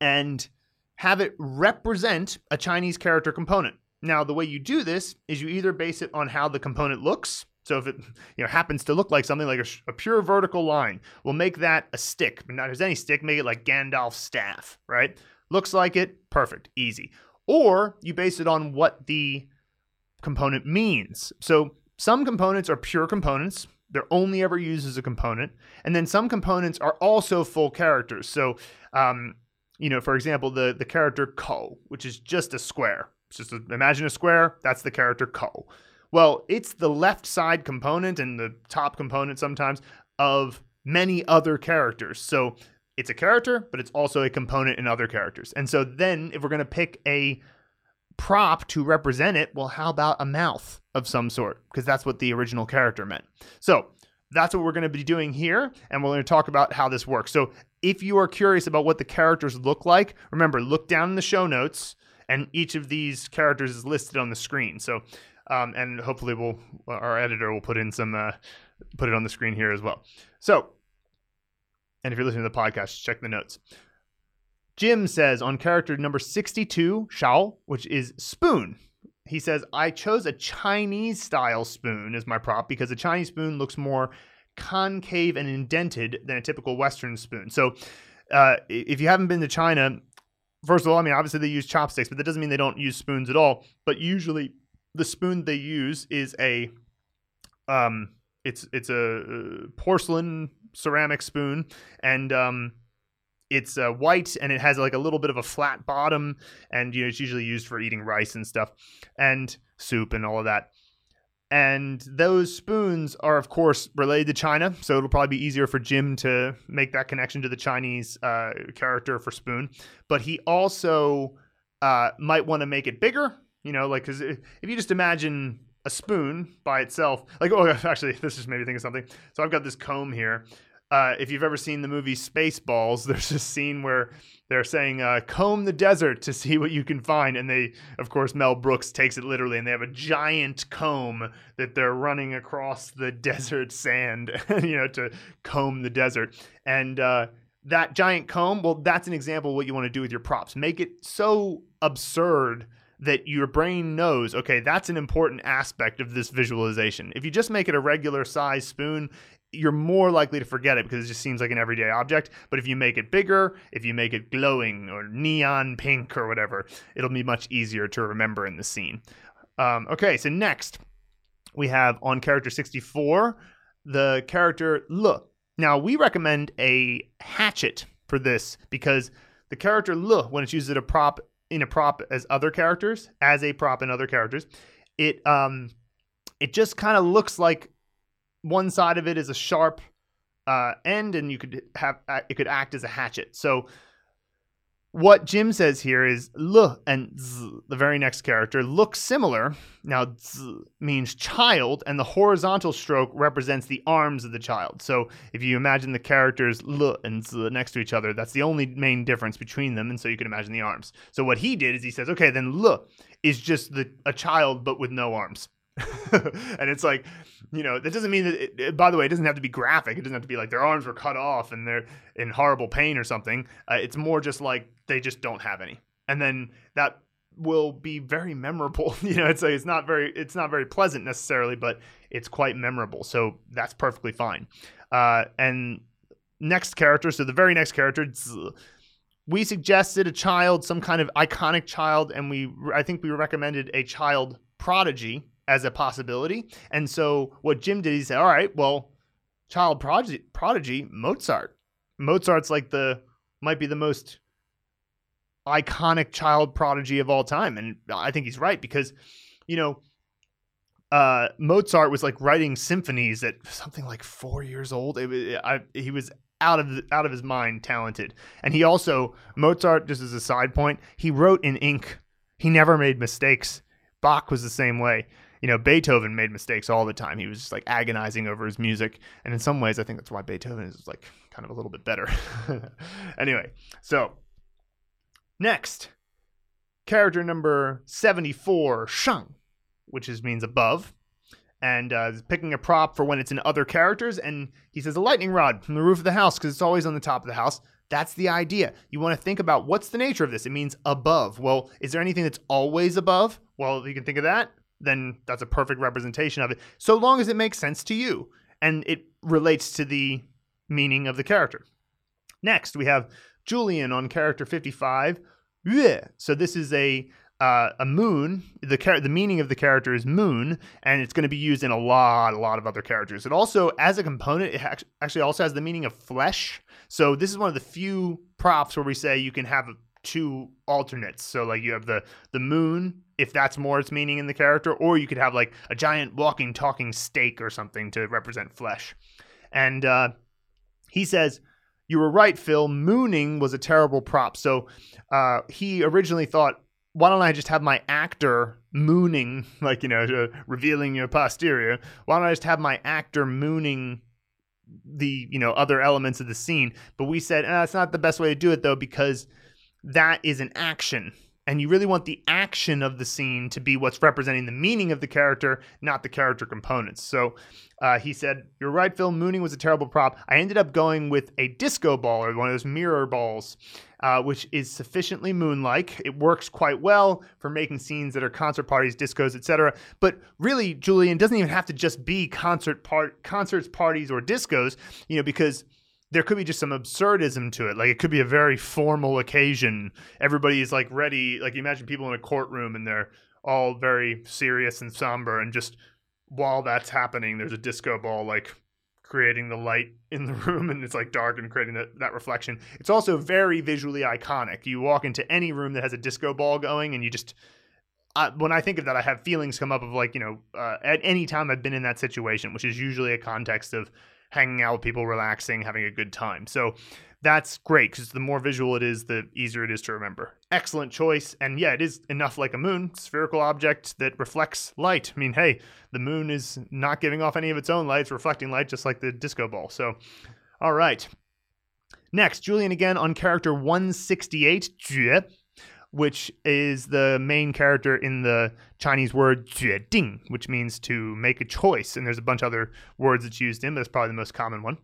and have it represent a Chinese character component. Now, the way you do this is you either base it on how the component looks. So if it [LAUGHS] you know happens to look like something like a, a pure vertical line, we'll make that a stick. But not as any stick, make it like Gandalf's staff, right? Looks like it, perfect, easy. Or you base it on what the component means. So some components are pure components. They're only ever used as a component. And then some components are also full characters. So, um, you know, for example, the, the character Kou, which is just a square. It's just a, imagine a square, that's the character Kou. Well, it's the left side component and the top component sometimes of many other characters. So it's a character, but it's also a component in other characters. And so then if we're going to pick a prop to represent it, well, how about a mouth of some sort? Because that's what the original character meant. So that's what we're going to be doing here. And we're going to talk about how this works. So if you are curious about what the characters look like, remember, look down in the show notes and each of these characters is listed on the screen. So, um, and hopefully we'll our editor will put in some uh, put it on the screen here as well. So, and if you're listening to the podcast, check the notes. Jim says on character number 62, Shao, which is spoon. He says, I chose a Chinese style spoon as my prop because a Chinese spoon looks more concave and indented than a typical Western spoon. So, uh, if you haven't been to China, first of all, I mean, obviously they use chopsticks, but that doesn't mean they don't use spoons at all. But usually, the spoon they use is a, um, it's it's a porcelain ceramic spoon, and um, it's uh, white and it has like a little bit of a flat bottom, and you know it's usually used for eating rice and stuff, and soup and all of that. And those spoons are, of course, related to China, so it'll probably be easier for Jim to make that connection to the Chinese uh, character for spoon. But he also uh, might want to make it bigger, you know, like because if you just imagine a spoon by itself, like oh, [LAUGHS] actually, this just made me think of something. So I've got this comb here. Uh, if you've ever seen the movie Spaceballs, [LAUGHS] there's a scene where they're saying, uh, comb the desert to see what you can find. And they, of course, Mel Brooks takes it literally, and they have a giant comb that they're running across the [LAUGHS] desert sand, [LAUGHS] you know, to comb the desert. And uh, that giant comb, well, that's an example of what you want to do with your props. Make it so absurd that your brain knows, okay, that's an important aspect of this visualization. If you just make it a regular size spoon, you're more likely to forget it because it just seems like an everyday object. But if you make it bigger, if you make it glowing or neon pink or whatever, it'll be much easier to remember in the scene. Um, okay, so next we have on character 64 the character Le. Now we recommend a hatchet for this because the character Le, when it's used as a prop in a prop as other characters, as a prop in other characters, it um it just kind of looks like one side of it is a sharp uh, end, and you could have it could act as a hatchet. So what Jim says here is l and z, the very next character, look similar. Now z means child, and the horizontal stroke represents the arms of the child. So if you imagine the characters l and z next to each other, that's the only main difference between them, and so you can imagine the arms. So what he did is he says, okay, then l is just the a child but with no arms. [LAUGHS] and it's like, you know, that doesn't mean that. It, it, by the way, it doesn't have to be graphic. It doesn't have to be like their arms were cut off and they're in horrible pain or something. Uh, it's more just like they just don't have any, and then that will be very memorable. [LAUGHS] you know, it's like it's not very it's not very pleasant necessarily, but it's quite memorable. So that's perfectly fine. Uh, and next character, so the very next character. we suggested a child, some kind of iconic child, and we I think we recommended a child prodigy as a possibility. And so what Jim did, he said, all right, well, child prodigy, prodigy Mozart. Mozart's like the might be the most iconic child prodigy of all time, and I think he's right because, you know, uh, Mozart was like writing symphonies at something like four years old. It, I, he was out of out of his mind talented, and he also Mozart. Just as a side point, he wrote in ink. He never made mistakes. Bach was the same way you know, Beethoven made mistakes all the time. He was just like agonizing over his music. And in some ways, I think that's why Beethoven is like kind of a little bit better. [LAUGHS] anyway, so next, character number 74, Shang, which is means above. And uh, picking a prop for when it's in other characters. And he says a lightning rod from the roof of the house because it's always on the top of the house. That's the idea. You want to think about what's the nature of this? It means above. Well, is there anything that's always above? Well, you can think of that then that's a perfect representation of it, so long as it makes sense to you and it relates to the meaning of the character. Next, we have Julian on character 55. So this is a uh, a moon. The char- the meaning of the character is moon, and it's going to be used in a lot, a lot of other characters. It also, as a component, it ha- actually also has the meaning of flesh. So this is one of the few props where we say you can have two alternates. So like you have the the moon, if that's more its meaning in the character, or you could have like a giant walking, talking steak or something to represent flesh. And uh, he says, "You were right, Phil. Mooning was a terrible prop." So uh, he originally thought, "Why don't I just have my actor mooning, [LAUGHS] like you know, uh, revealing your posterior? Why don't I just have my actor mooning?" the you know other elements of the scene but we said eh, that's not the best way to do it though because that is an action. And you really want the action of the scene to be what's representing the meaning of the character, not the character components. So uh, he said, You're right, Phil. Mooning was a terrible prop. I ended up going with a disco ball or one of those mirror balls, uh, which is sufficiently moon like. It works quite well for making scenes that are concert parties, discos, etc. But really, Julian doesn't even have to just be concert part, concerts, parties, or discos, you know, because there could be just some absurdism to it. Like it could be a very formal occasion. Everybody is like ready. Like imagine people in a courtroom and they're all very serious and somber. And just while that's happening, there's a disco ball like creating the light in the [LAUGHS] room and it's like dark and creating that, that reflection. It's also very visually iconic. You walk into any room that has a disco ball going and you just. Uh, when I think of that, I have feelings come up of like, you know, uh, at any time I've been in that situation, which is usually a context of hanging out with people, relaxing, having a good time. So that's great because the more visual it is, the easier it is to remember. Excellent choice. And yeah, it is enough like a moon, spherical object that reflects light. I mean, hey, the moon is not giving off any of its own light, it's reflecting light just like the disco ball. So, all right. Next, Julian again on character 168, Jue which is the main character in the Chinese word 决定, which means to make a choice. And there's a bunch of other words that's used in, but it's probably the most common one.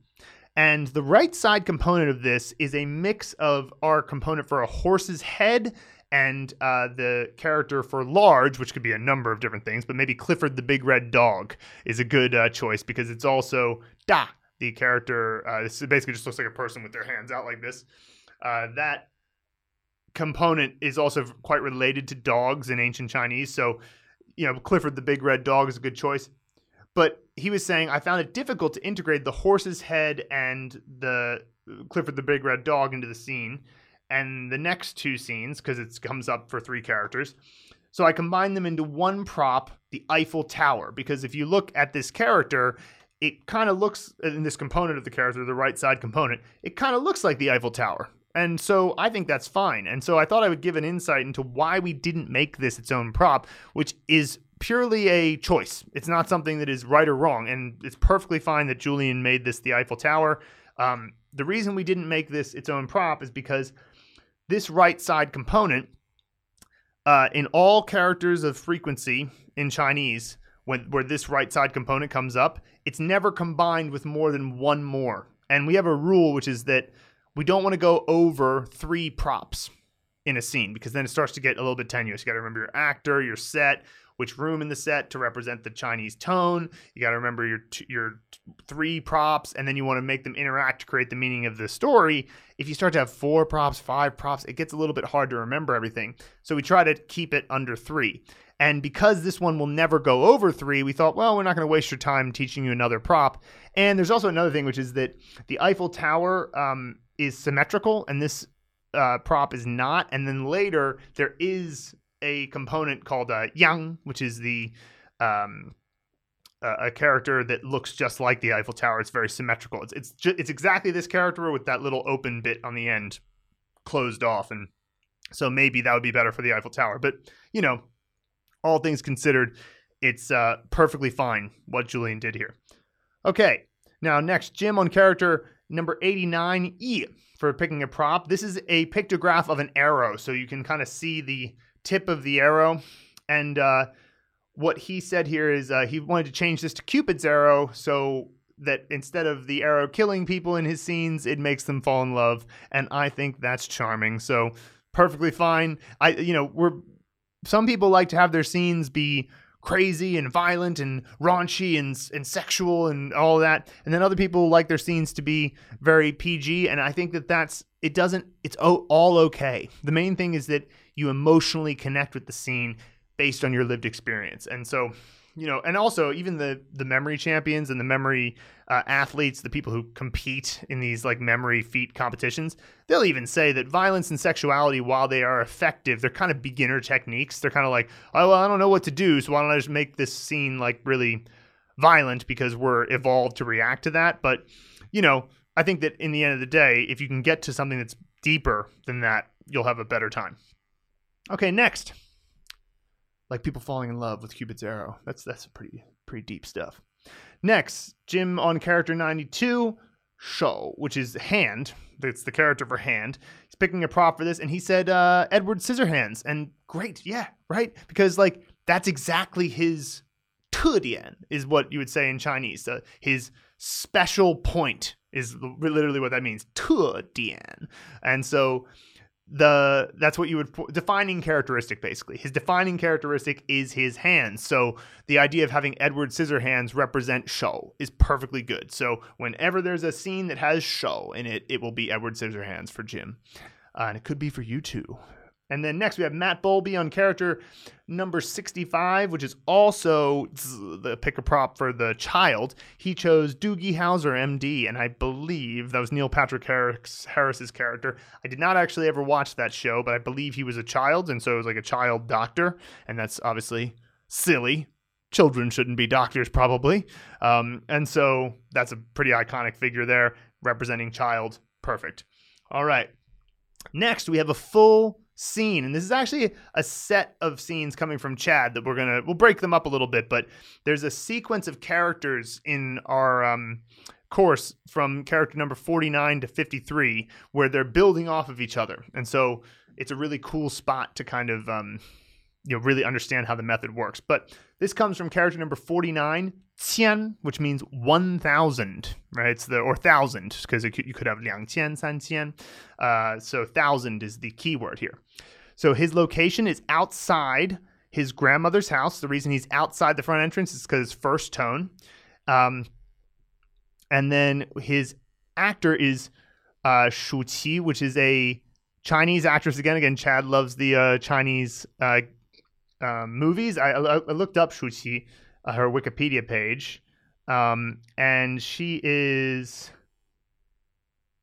And the right side component of this is a mix of our component for a horse's head and uh, the character for large, which could be a number of different things, but maybe Clifford the Big Red Dog is a good uh, choice because it's also Da, the character. Uh, this basically just looks like a person with their hands out like this. Uh, that component is also quite related to dogs in ancient Chinese. So, you know, Clifford the Big Red Dog is a good choice. But he was saying, I found it difficult to integrate the horse's head and the Clifford the Big Red Dog into the scene and the next two scenes because it comes up for three characters. So I combined them into one prop, the Eiffel Tower, because if you look at this character, it kind of looks in this component of the character, the right side component, it kind of looks like the Eiffel Tower. And so I think that's fine. And so I thought I would give an insight into why we didn't make this its own prop, which is purely a choice. It's not something that is right or wrong. And it's perfectly fine that Julian made this the Eiffel Tower. Um, the reason we didn't make this its own prop is because this right side component, uh, in all characters of frequency in Chinese, when where this right side component comes up, it's never combined with more than one more. And we have a rule which is that we don't want to go over three props in a scene because then it starts to get a little bit tenuous. You got to remember your actor, your set, which room in the set to represent the Chinese tone. You got to remember your t- your three props, and then you want to make them interact to create the meaning of the story. If you start to have four props, five props, it gets a little bit hard to remember everything. So we try to keep it under three. And because this one will never go over three, we thought, well, we're not going to waste your time teaching you another prop. And there's also another thing, which is that the Eiffel Tower um, is symmetrical and this uh, prop is not. And then later there is a component called uh, Yang, which is the um, a character that looks just like the Eiffel Tower. It's very symmetrical. It's it's ju- it's exactly this character with that little open bit on the end closed off, and so maybe that would be better for the Eiffel Tower. But you know, all things considered, it's uh, perfectly fine what Julian did here. Okay, now next, Jim on character number 89E for picking a prop. This is a pictograph of an arrow, so you can kind of see the tip of the arrow. And uh, what he said here is uh, he wanted to change this to Cupid's arrow so that instead of the arrow killing people in his scenes, it makes them fall in love. And I think that's charming. So perfectly fine. I, you know, we're some people like to have their scenes be crazy and violent and raunchy and, and sexual and all that. And then other people like their scenes to be very pg and i think that that's it doesn't it's all okay. The main thing is that you emotionally connect with the scene based on your lived experience. And so you know, and also even the the memory champions and the memory uh, athletes, the people who compete in these like memory feat competitions, they'll even say that violence and sexuality, while they are effective, they're kind of beginner techniques. They're kind of like, oh well, I don't know what to do, so why don't I just make this scene like really violent because we're evolved to react to that. But you know, I think that in the end of the day, if you can get to something that's deeper than that, you'll have a better time. Okay, next like people falling in love with Cupid's arrow. That's that's pretty pretty deep stuff. Next, Jim on character 92, Shou, which is Hand. That's the character for Hand. He's picking a prop for this, and he said uh, Edward Scissorhands, and great, yeah, right, because like that's exactly his tedian is what you would say in Chinese. Uh, his special point is literally what that means, tedian, and so the that's what you would defining characteristic basically. His defining characteristic is his hands. So the idea of having edward scissorhands represent shou is perfectly good. So whenever there's a scene that has shou in it it will be edward scissorhands for jim. Uh, and it could be for you too and then next we have Matt Bowlby on character number 65, which is also the pick a prop for the child. He chose Doogie Howser, MD, and I believe that was Neil Patrick Harris, Harris's character. I did not actually ever watch that show, but I believe he was a child, and so it was like a child doctor, and that's obviously silly. Children shouldn't be doctors, probably. Um, and so that's a pretty iconic figure there, representing child. Perfect. All right. Next, we have a full scene and this is actually a set of scenes coming from chad that we're gonna we'll break them up a little bit but there's a sequence of characters in our um, course from character number 49 to 53 where they're building off of each other. And so it's a really cool spot to kind of um, you know really understand how the method works. But this comes from character number 49 qian which means 1000 right? It's the or thousand because you could have liang qian san qian uh, so thousand is the keyword here. So his location is outside his grandmother's house. The reason he's outside the front entrance is because first tone. Um, and then his actor is uh, Shu Qi, which is a Chinese actress. Again, again, Chad loves the uh, Chinese uh, um, movies. I, I, looked up Shu Qi, uh, her Wikipedia page, um, and she is.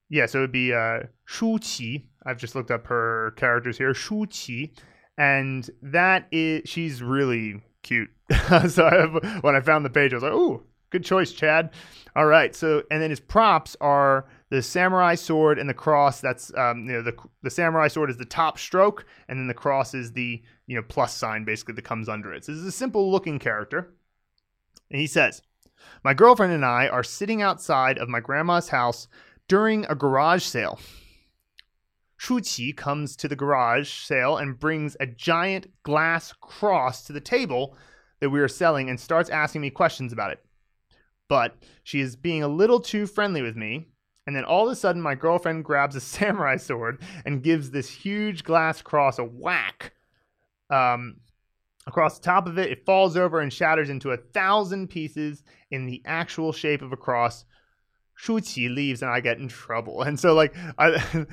Yeah, so it would be uh, Shu Qi. I've just looked up her characters here. Shu Qi, and that is she's really cute. [LAUGHS] so I, when I found the page, I was like, "Oh, good choice, Chad." All right, so and then his props are the samurai sword and the cross. That's um, you know the the samurai sword is the top stroke, and then the cross is the you know plus sign basically that comes under it. So this is a simple looking character, and he says, "My girlfriend and I are sitting outside of my grandma's house during a garage sale." Shuqi comes to the garage sale and brings a giant glass cross to the table that we are selling and starts asking me questions about it. But she is being a little too friendly with me and then all of a sudden, my girlfriend grabs a [LAUGHS] samurai sword and gives this huge glass cross a whack um, across the top of it. It falls over and shatters into a thousand pieces in the actual shape of a cross. Shuqi leaves and I get in trouble. And so, like, I,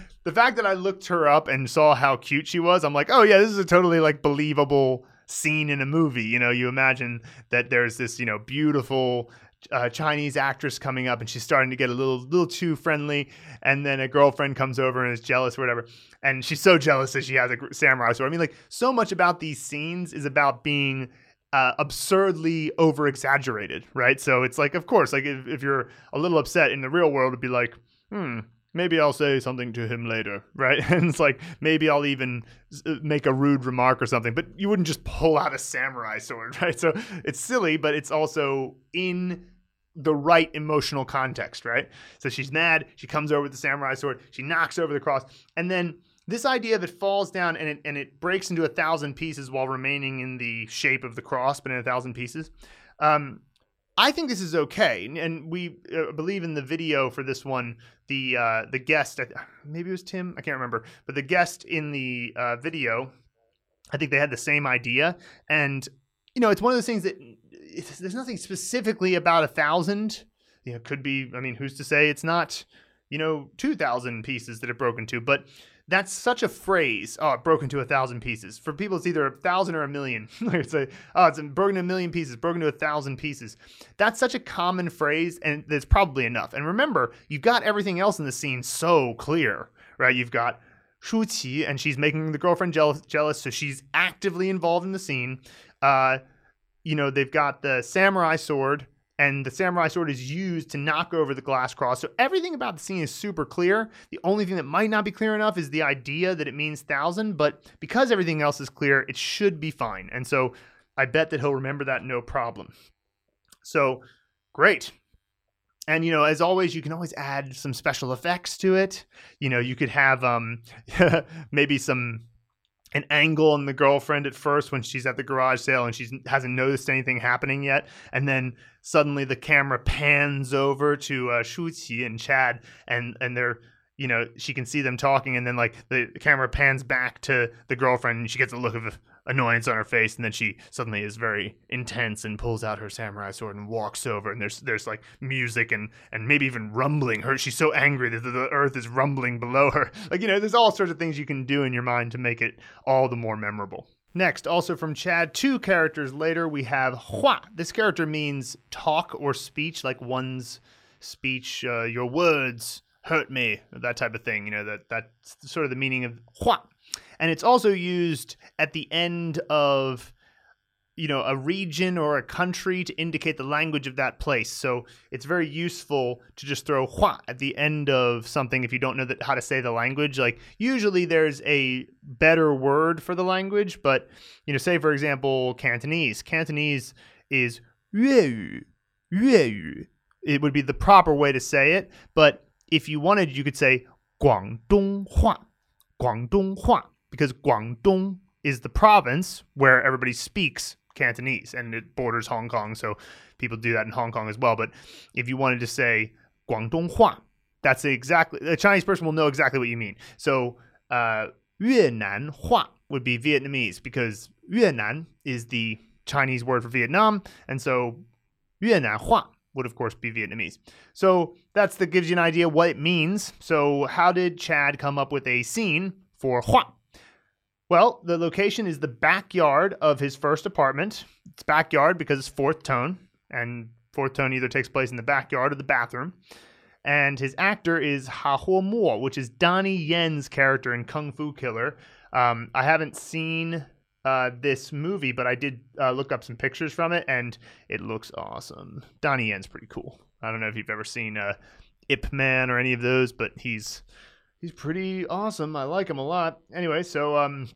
[LAUGHS] the fact that I looked her up and saw how cute she was, I'm like, oh yeah, this is a totally like believable scene in a movie. You know, you imagine that there's this, you know, beautiful uh, Chinese actress coming up and she's starting to get a little little too friendly and then a girlfriend comes over and is jealous or whatever and she's so jealous that she has a samurai sword. I mean like so much about these scenes is about being uh, absurdly over exaggerated, right? So it's like of course like if, if you're a little upset in the real world it'd be like hmm maybe I'll say something to him later, right? [LAUGHS] And it's like maybe I'll even uh, make a rude remark or something, but you wouldn't just pull out a samurai sword, [LAUGHS] right? So it's silly, but it's also in the right emotional context, right? So she's mad, she comes over with the samurai sword, she knocks over the cross, and then this idea that falls down and it, and it breaks into a thousand pieces while remaining in the shape of the cross, but in a thousand pieces. Um, I think this is okay, and we uh, believe in the video for this one. The uh, the guest, maybe it was Tim, I can't remember, but the guest in the uh, video, I think they had the same idea, and you know, it's one of those things that there's nothing specifically about a thousand. You know, could be. I mean, who's to say it's not, you know, two thousand pieces that it broke into, but that's such a phrase. Oh, it broke into a thousand pieces. For people, it's either a thousand or a million. [LAUGHS] it's like, oh, it's broken into a million pieces, broken into a thousand pieces. That's such a common phrase, and it's probably enough. And remember, you've got everything else in the scene so clear, right? You've got Shu Qi, and she's making the girlfriend jealous, jealous, so she's actively involved in the scene. Uh, you know, they've got the samurai sword and the samurai sword is used to knock over the glass cross. So everything about the scene is super clear. The only thing that might not be clear enough is the idea that it means thousand, but because everything else is clear, it should be fine. And so I bet that he'll remember that no problem. So great. And you know, as always, you can always add some special effects to it. You know, you could have um [LAUGHS] maybe some an angle on the girlfriend at first when she's at the garage sale and she hasn't noticed anything happening yet, and then suddenly the camera pans over to uh, Shu Qi and Chad, and and they're you know she can see them talking, and then like the camera pans back to the girlfriend, and she gets a look of annoyance on her face, and then she suddenly is very intense and pulls out her samurai sword and walks over, and there's there's like music and and maybe even rumbling. Her she's so angry that the earth is rumbling below her. [LAUGHS] Like you know, there's all sorts of things you can do in your mind to make it all the more memorable. Next, also from Chad, two characters later, we have Hua. This character means talk or speech, like one's speech, uh, your words hurt me, that type of thing. You know, that that's sort of the meaning of Hua and it's also used at the end of you know a region or a country to indicate the language of that place. So it's very useful to just throw hua at the end of something if you don't know that, how to say the language. Like usually there's a better word for the language but you know say for example cantonese. Cantonese is yue it would be the proper way to say it but if you wanted you could say guangdong hua guangdong hua because Guangdong is the province where everybody speaks Cantonese and it borders Hong Kong. So people do that in Hong Kong as well. But if you wanted to say Guangdong Hua, that's exactly, a Chinese person will know exactly what you mean. So uh, Hua would be Vietnamese because Yuenan is the Chinese word for Vietnam. And so Yuenan Hua would of course be Vietnamese. So that's that gives you an idea what it means. So how did Chad come up with a scene for Hua? Well, the location is the backyard of his first apartment. It's backyard because it's fourth tone, and fourth tone either takes place in the backyard or the bathroom. And his actor is Ha Mo, which is Donnie Yen's character in Kung Fu Killer. Um, I haven't seen uh, this movie, but I did uh, look up some pictures from it, and it looks awesome. Donnie Yen's pretty cool. I don't know if you've ever seen uh, Ip Man or any of those, but he's he's pretty awesome. I like him a lot. Anyway, so um,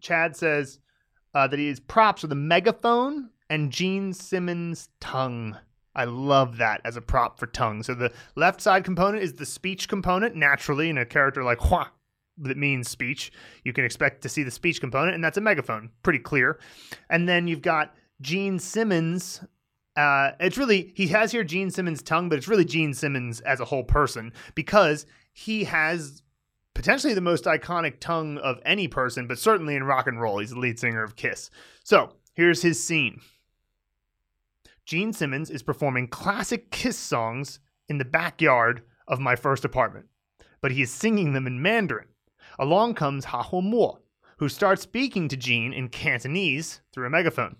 Chad says uh, that he has props with a megaphone and Gene Simmons' tongue. I love that as a prop for tongue. So the left side component is the speech component. Naturally, in a character like Hua, that means speech, you can expect to see the speech component, and that's a megaphone. Pretty clear. And then you've got Gene Simmons uh, it's really he has here Gene Simmons' tongue, but it's really Gene Simmons as a whole person because he has potentially the most iconic tongue of any person, but certainly in rock and roll. He's the lead singer of Kiss. So here's his scene Gene Simmons is performing classic Kiss songs in the backyard of my first apartment, but he is singing them in Mandarin. Along comes Ha Ho Mo, who starts speaking to Gene in Cantonese through a megaphone.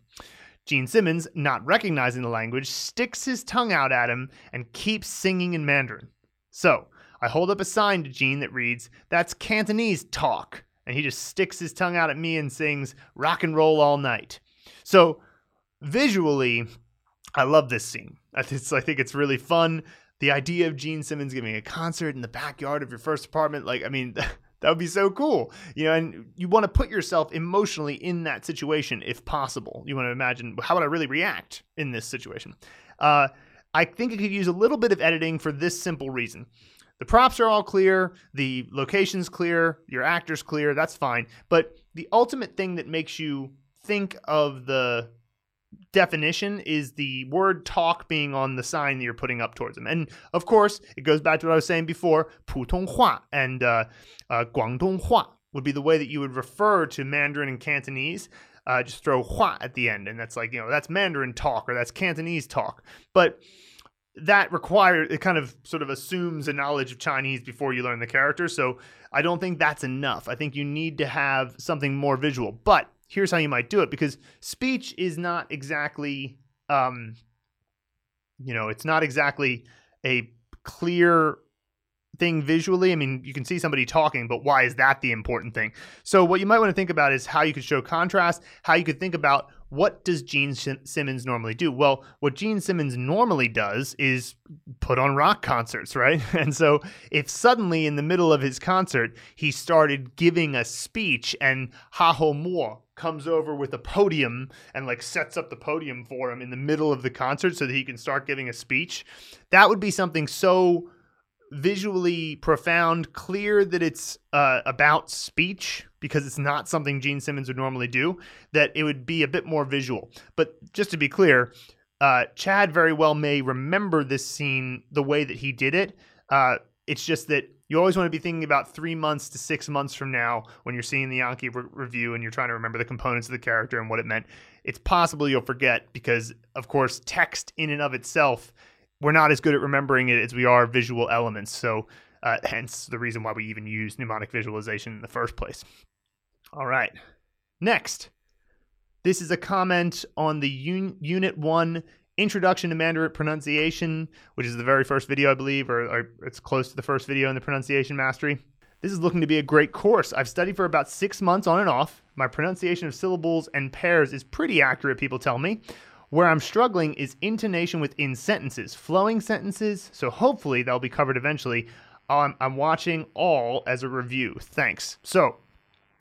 Gene Simmons, not recognizing the language, sticks his tongue out at him and keeps singing in Mandarin. So, I hold up a sign to Gene that reads, That's Cantonese talk. And he just sticks his tongue out at me and sings rock and roll all night. So, visually, I love this scene. I think it's really fun. the idea of Gene Simmons giving a concert in the backyard of your first apartment, like, I mean, [LAUGHS] that would be so cool. You know, and you want to put yourself emotionally in that situation if possible. You want to imagine how would I really react in this situation? Uh, I think it could use a little bit of editing for this simple reason The props are all clear, the location's clear, your actor's clear, that's fine. But the ultimate thing that makes you think of the definition is the word talk being on the sign that you're putting up towards them. And of course, it goes back to what I was saying before 普通话 and uh, uh, 广东话 would be the way that you would refer to Mandarin and Cantonese. Uh, just throw hua at the end, and that's like, you know, that's Mandarin talk or that's Cantonese talk. But that requires, it kind of sort of assumes a knowledge of Chinese before you learn the character. So I don't think that's enough. I think you need to have something more visual. But here's how you might do it because speech is not exactly um you know it's not exactly a clear thing visually i mean you can see somebody talking but why is that the important thing so what you might want to think about is how you could show contrast how you could think about what does Gene Simmons normally do? Well, what Gene Simmons normally does is put on rock concerts, right? [LAUGHS] And so if suddenly in the middle of his concert he started giving a speech and Ha Ho Mo comes over with a podium and like sets up the podium for him in the middle of the concert so that he can start giving a speech, that would be something so visually profound, clear that it's uh, about speech because it's not something Gene Simmons would normally do, that it would be a bit more visual. But just to be clear, uh, Chad very well may remember this scene the way that he did it. Uh, it's just that you always want to be thinking about three months to six months from now when you're seeing the Anki re- review and you're trying to remember the components of the character and what it meant. It's possible you'll forget because, of course, text in and of itself we're not as good at remembering it as we are visual elements. So, uh, hence the reason why we even use mnemonic visualization in the first place. All right. Next, this is a comment on the un- Unit 1 Introduction to Mandarin Pronunciation, which is the very first video, I believe, or, or it's close to the first video in the pronunciation mastery. This is looking to be a great course. I've studied for about six months on and off. My pronunciation of syllables and pairs is pretty accurate, people tell me. Where I'm struggling is intonation within sentences, flowing sentences, so hopefully that'll be covered eventually. Um, I'm watching all as a review. Thanks. So,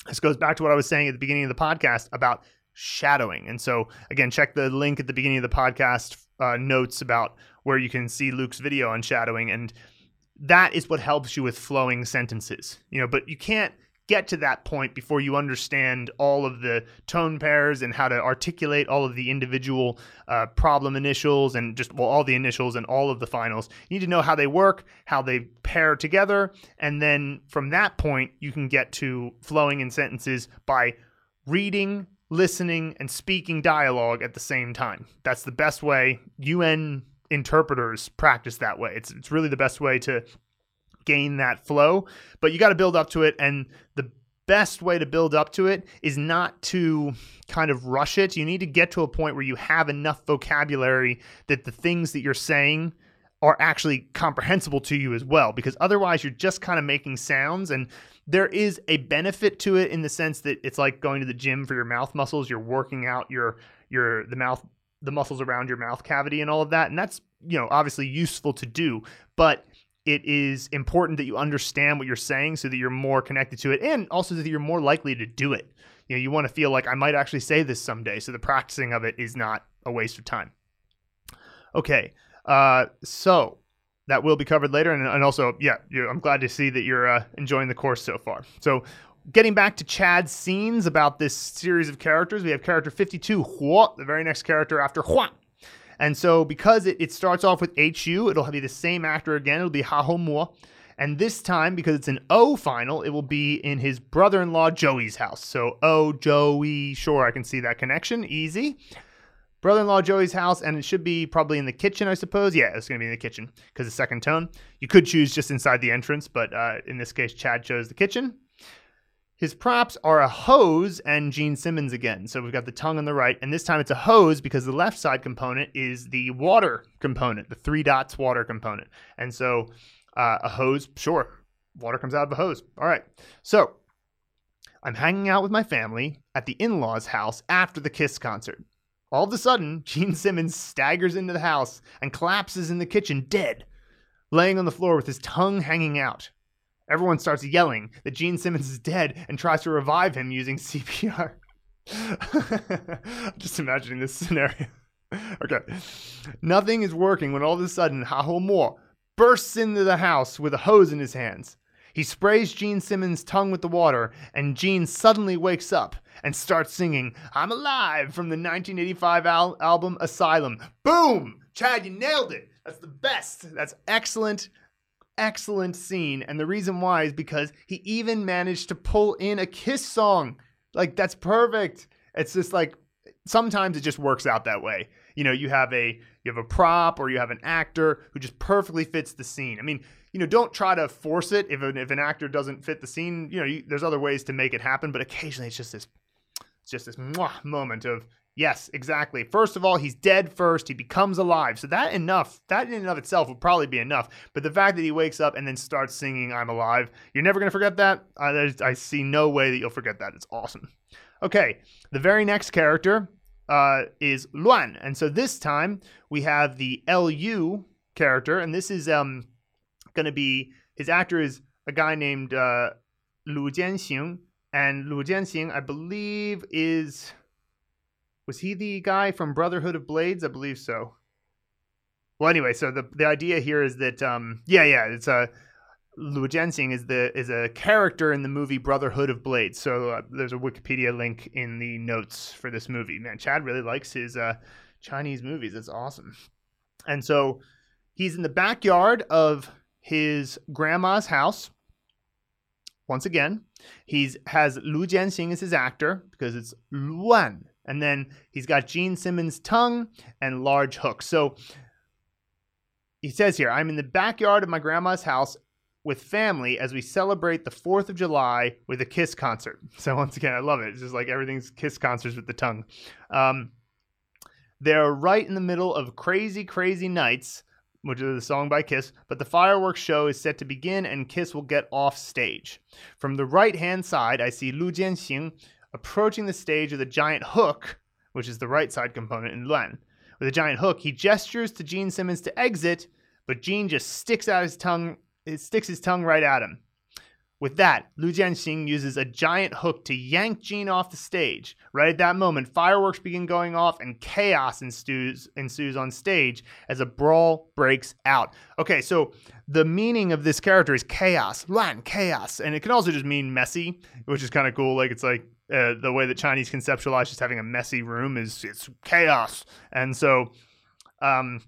this goes back to what I was saying at the beginning of the podcast about shadowing. And so, again, check the link at the beginning of the podcast uh, notes about where you can see Luke's video on shadowing. And that is what helps you with flowing sentences. You know, but you can't get to that point before you understand all of the tone pairs and how to articulate all of the individual uh, problem initials and just well all the initials and all of the finals. You need to know how they work how they pair together and then from that point you can get to flowing in sentences by reading listening and speaking dialogue at the same time. That's the best way un interpreters practice that way. It's, it's really the best way to gain that flow, but you got to build up to it. And the best way to build up to it is not to kind of rush it. You need to get to a point where you have enough vocabulary that the things that you're saying are actually comprehensible to you as well, because otherwise you're just kind of making sounds. And there is a benefit to it in the sense that it's like going to the gym for your mouth muscles. You're working out your your the mouth the muscles around your mouth cavity and all of that, and that's you know obviously useful to do, but it is important that you understand what you're saying so that you're more connected to it and also that you're more likely to do it. You know, you want to feel like I might actually say this someday. So the practicing of it is not a waste of time. Okay. Uh, so that will be covered later. And, and also, yeah, I'm glad to see that you're uh, enjoying the course so far. So getting back to Chad's scenes about this series of characters, we have character 52, Huo, the very next character after Huan. And so because it, it starts off with HU, it'll be the same actor again. It'll be Ha Ho Mo. And this time, because it's an O final, it will be in his brother in law Joey's house. So, O, Joey, sure, I can see that connection. Easy. Brother in law Joey's house, and it should be probably in the kitchen, I suppose. Yeah, it's going to be in the kitchen because the second tone. You could choose just inside the entrance, but uh, in this case, Chad chose the kitchen. His props are a hose and Gene Simmons again. So we've got the tongue on the right, and this time it's a hose because the left side component is the water component, the three dots water component. And so uh, a hose, sure, water comes out of a hose. All right. So I'm hanging out with my family at the in law's house after the Kiss concert. All of a sudden, [LAUGHS] Gene Simmons staggers into the house and collapses in the kitchen dead. laying on the floor with his tongue hanging out. Everyone starts yelling that Gene Simmons is dead and tries to revive him using [LAUGHS] CPR. [LAUGHS] Just imagining this scenario. [LAUGHS] okay. Nothing is working when all of a sudden Ha Ho Mo bursts into the house with a hose in his hands. He sprays Gene Simmons' tongue with the water, and Gene suddenly wakes up and starts singing I'm Alive from the 1985 al- album Asylum. Boom! Chad, you nailed it. That's the best. That's excellent, excellent scene. And the reason why is because he even managed to pull in a Kiss song. Like, that's perfect. It's just like sometimes it just works out that way. You know, you have a you have a prop or you have an actor who just perfectly fits the scene. I mean, you know, don't try to force it if an, if an actor doesn't fit the scene. You know, you, there's other ways to make it happen, but occasionally it's just this it's just this moment of yes, exactly. First of all, he's dead first. He becomes alive. So that enough. That in and of itself would probably be enough. But the fact that he wakes up and then starts singing "I'm alive," you're never gonna forget that. I, I see no way that you'll forget that. It's awesome. Okay, the very next character uh, is Luan, and so this time we have the Lu character, and this is um gonna be his actor is a guy named uh, Lu Jianxing and Lu Jianxing, I believe, is was he the guy from Brotherhood of Blades? I believe so. Well, anyway, so the the idea here is that um, yeah, yeah, it's a uh, Lu Jianxing is the is a character in the movie Brotherhood of Blades. So uh, there's a Wikipedia link in the notes for this movie. Man, Chad really likes his uh, Chinese movies. It's awesome. And so he's in the backyard of his grandma's house once again. He's has Lu Jianxing as his actor because it's Luan. And then he's got Gene Simmons' tongue and large hooks. So he says here, I'm in the backyard of my grandma's house with family as we celebrate the 4th of July with a Kiss concert. [LAUGHS] So once again, I love it. It's just like everything's Kiss concerts with the tongue. Um, they're right in the middle of Crazy Crazy Nights which is a song by Kiss, but the fireworks show is set to begin and Kiss will get off stage. From the right hand side, I see Lu Jianxing approaching the stage with a giant hook, which is the right side component in Luan. With a giant hook, he gestures to Gene Simmons to exit, but Gene just sticks out his tongue, it sticks his tongue right at him. With that, Lu Jianxing uses a giant hook to yank Gene off the stage. Right at that moment, fireworks begin going off and chaos ensues, ensues on stage as a brawl breaks out. Okay, so the meaning of this character is chaos, lan, chaos. And it can also just mean messy, which is kind of cool. Like, it's like uh, the way that Chinese conceptualize just having a messy room is it's chaos. And so, um,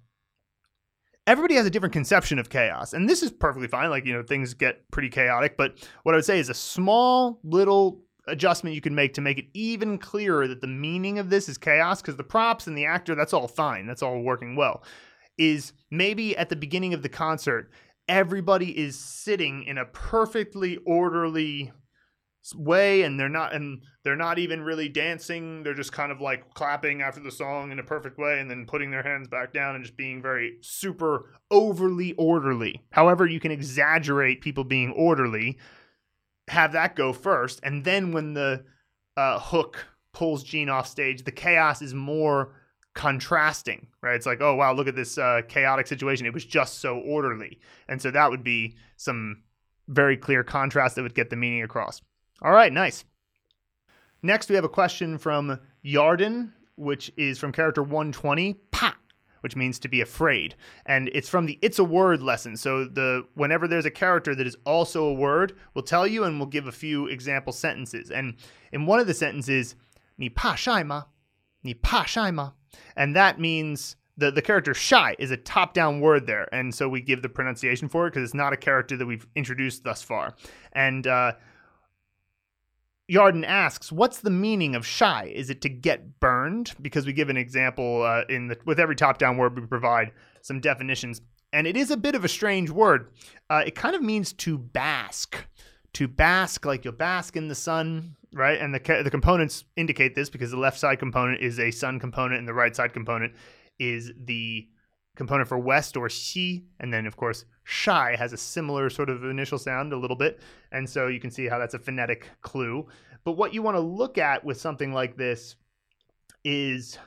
everybody has a different conception of chaos and this is perfectly fine like you know things get pretty chaotic but what i would say is a small little adjustment you can make to make it even clearer that the meaning of this is chaos because the props and the actor that's all fine that's all working well is maybe at the beginning of the concert everybody is sitting in a perfectly orderly way and they're not and they're not even really dancing. They're just kind of like clapping after the song in a perfect way and then putting their hands back down and just being very super overly orderly. However you can exaggerate people being orderly have that go first and then when the uh, hook pulls gene off stage the chaos is more contrasting right? It's like oh wow look at this uh, chaotic situation. It was just so orderly. And so that would be some very clear contrast that would get the meaning across all right, nice. Next, we have a question from Yarden, which is from character 120, pa, which means to be afraid. And it's from the It's a Word lesson. So the whenever there's a character that is also a word, we'll tell you and we'll give a few example sentences. And in one of the sentences, ni pa shai ma, ni pa shai ma. And that means the, the character shai is a top down word there. And so we give the pronunciation for it because it's not a character that we've introduced thus far. And uh, Yarden asks, "What's the meaning of shai? Is it to get burned?" Because we give an example uh, in the with every top-down word we provide some definitions, and it is a bit of a strange word. Uh, it kind of means to bask, to bask like you'll bask in the sun, right? And the the components indicate this because the left side component is a sun component, and the right side component is the component for west or xi, and then of course shai has a similar sort of initial sound a little bit, and so you can see how that's a phonetic clue. But what you want to look at with something like this is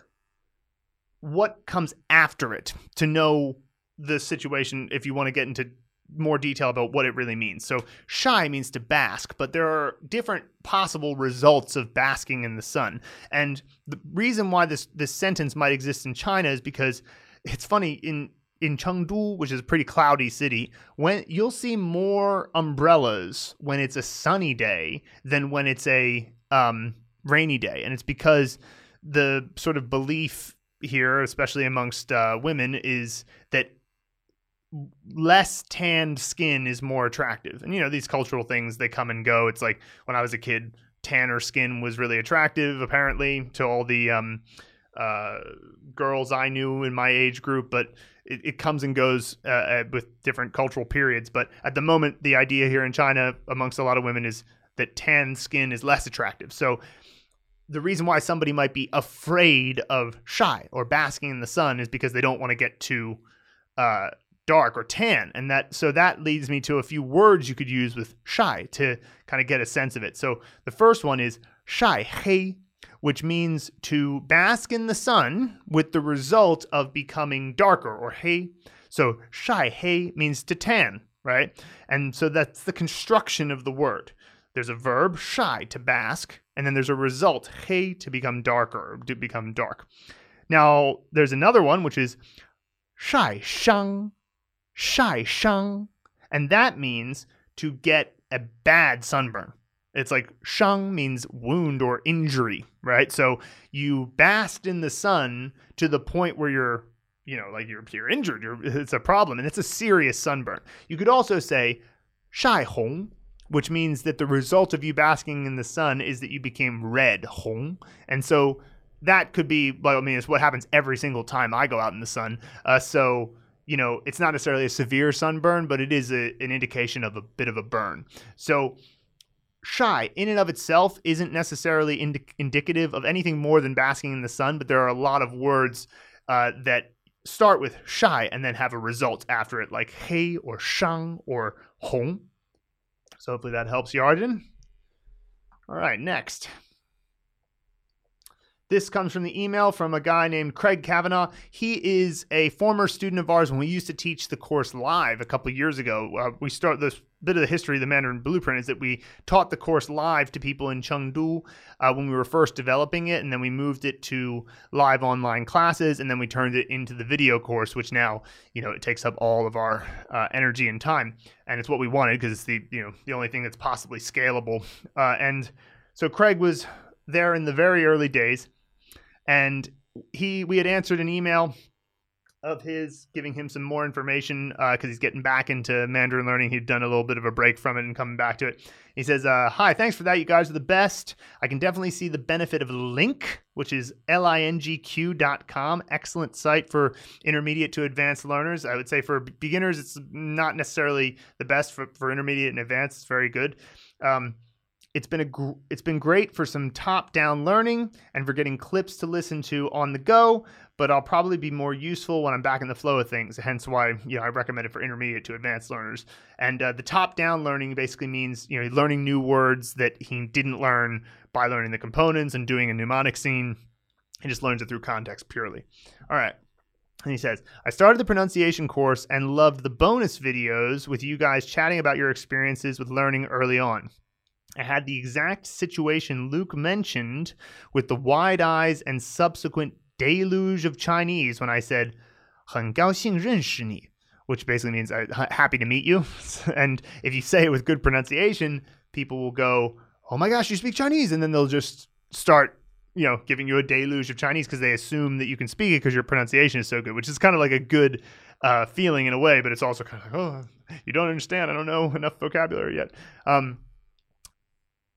what comes after it to know the situation if you want to get into more detail about what it really means. So, shai means to bask, but there are different possible results of basking in the sun. And the reason why this this sentence might exist in China is because it's funny in in Chengdu, which is a pretty cloudy city, when you'll see more umbrellas when it's a sunny day than when it's a um, rainy day, and it's because the sort of belief here, especially amongst uh, women, is that less tanned skin is more attractive. And you know, these cultural things they come and go. It's like when I was a kid, tanner skin was really attractive apparently to all the um, uh, girls I knew in my age group, but it, it comes and goes uh, uh, with different cultural periods. But at the moment, the idea here in China amongst a lot of women is that tan skin is less attractive. So the reason why somebody might be afraid of shai or basking in the sun is because they don't want to get too uh, dark or tan and that so that leads me to a few words you could use with shai to kind of get a sense of it so the first one is shai hei which means to bask in the sun with the result of becoming darker or hei so shai hei means to tan right? And so that's the construction of the word. There's a verb shai to bask and then there's a result hei to become darker to become dark. Now there's another one which is shai shang shai shang, and that means to get a bad sunburn. It's like shang means wound or injury, right? So you basked in the sun to the point where you're, you know, like you're you're injured. You're, it's a problem, and it's a serious sunburn. You could also say shai hong, which means that the result of you basking in the sun is that you became red hong, and so that could be. Well, I mean, it's what happens every single time I go out in the sun. Uh, so you know, it's not necessarily a severe sunburn, but it is a, an indication of a bit of a burn. So, shai in and of itself isn't necessarily indi- indicative of anything more than basking in the sun, but there are a lot of words uh, that start with shai and then have a result after it, like hei or shang or hong. So, hopefully that helps you, Arjun. All right, next. This comes from the email from a guy named Craig Kavanaugh. He is a former student of ours when we used to teach the course live a couple years ago. Uh, we start this bit of the history of the Mandarin Blueprint is that we taught the course live to people in Chengdu uh, when we were first developing it, and then we moved it to live online classes, and then we turned it into the video course, which now you know it takes up all of our uh, energy and time, and it's what we wanted because it's the you know the only thing that's possibly scalable. Uh, and so Craig was there in the very early days and he we had answered an email of his giving him some more information because uh, he's getting back into Mandarin learning. He'd done a little bit of a break from it and coming back to it. He says, uh, Hi, thanks for that. You guys are the best. I can definitely see the benefit of LingQ, which is L I N G Q dot com. Excellent site for intermediate to advanced learners. I would say for beginners, it's not necessarily the best. For, for intermediate and advanced, it's very good. Um, it's been a gr- it's been great for some top-down learning and for getting clips to listen to on the go, but I'll probably be more useful when I'm back in the flow of things. Hence why you know I recommend it for intermediate to advanced learners. And uh, the top-down learning basically means you know learning new words that he didn't learn by learning the components and doing a mnemonic scene. He just learns it through context purely. All right. And he says, I started the pronunciation course and loved the bonus videos with you guys chatting about your experiences with learning early on. I had the exact situation Luke mentioned with the wide eyes and subsequent deluge of Chinese when I said, 很高兴认识你, which basically means uh, happy to meet you. [LAUGHS] and if you say it with good pronunciation, people will go, oh my gosh, you speak Chinese. And then they'll just start, you know, giving you a deluge of Chinese because they assume that you can speak it because your pronunciation is so good, which is kind of like a good uh, feeling in a way, but it's also kind of like, oh, you don't understand. I don't know enough vocabulary yet. Um,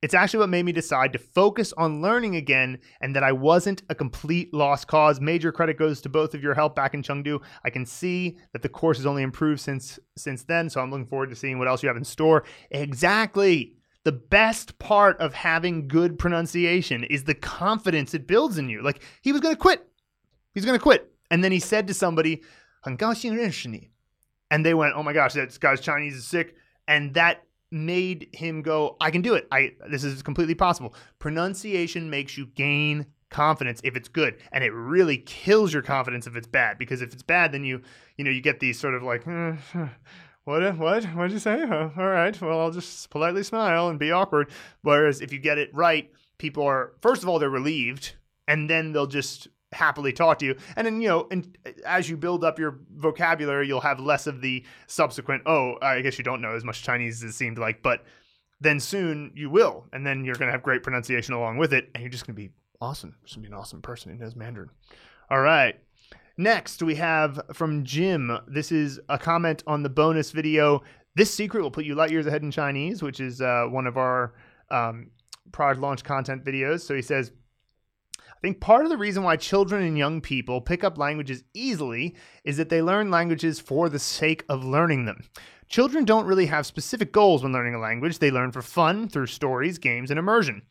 it's actually what made me decide to focus on learning again and that I wasn't a complete lost cause. Major credit goes to both of your help back in Chengdu. I can see that the course has only improved since since then, so I'm looking forward to seeing what else you have in store. Exactly. The best part of having good pronunciation is the confidence it builds in you. Like he was going to quit. He's going to quit. And then he said to somebody, 很高兴认识你. And they went, "Oh my gosh, that guy's Chinese is sick." And that made him go, I can do it. I this is completely possible. Pronunciation makes you gain confidence if it's good and it really kills your confidence if it's bad because if it's bad then you you know you get these sort of like eh, what what what did you say all right well i'll just politely smile and be awkward whereas if you get it right people are first of all they're relieved and then they'll just happily talk to you. And then you know and as you build up your vocabulary you'll have less of the subsequent oh i guess you don't know as much chinese as it seemed like but then soon you will and then you're going to have great pronunciation along with it and you're just going to be awesome. Just going to be an awesome person who knows mandarin. All right. Next we have from jim. This is a comment on the bonus video this secret will put you light years ahead in chinese which is uh, one of our um, product launch content videos. So he says I think part of the reason why children and young people pick up languages easily is that they learn languages for the sake of learning them. Children don't really have specific goals when learning a language, they learn for fun through stories, games, and immersion.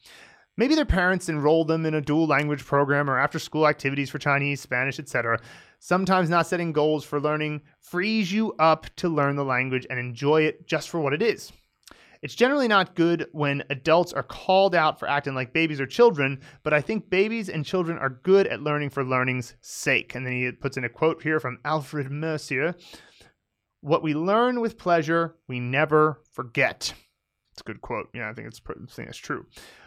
Maybe their parents enrolled them in a dual language program or after school activities for Chinese, Spanish, etc. Sometimes not setting goals for learning frees you up to learn the language and enjoy it just for what it is. It's generally not good when adults are called out for acting like babies or children, but I think babies and children are good at learning for learning's sake. And then he puts in a quote here from Alfred Mercier What we learn with pleasure, we never forget. It's a good quote. Yeah, I think it's I think it's true.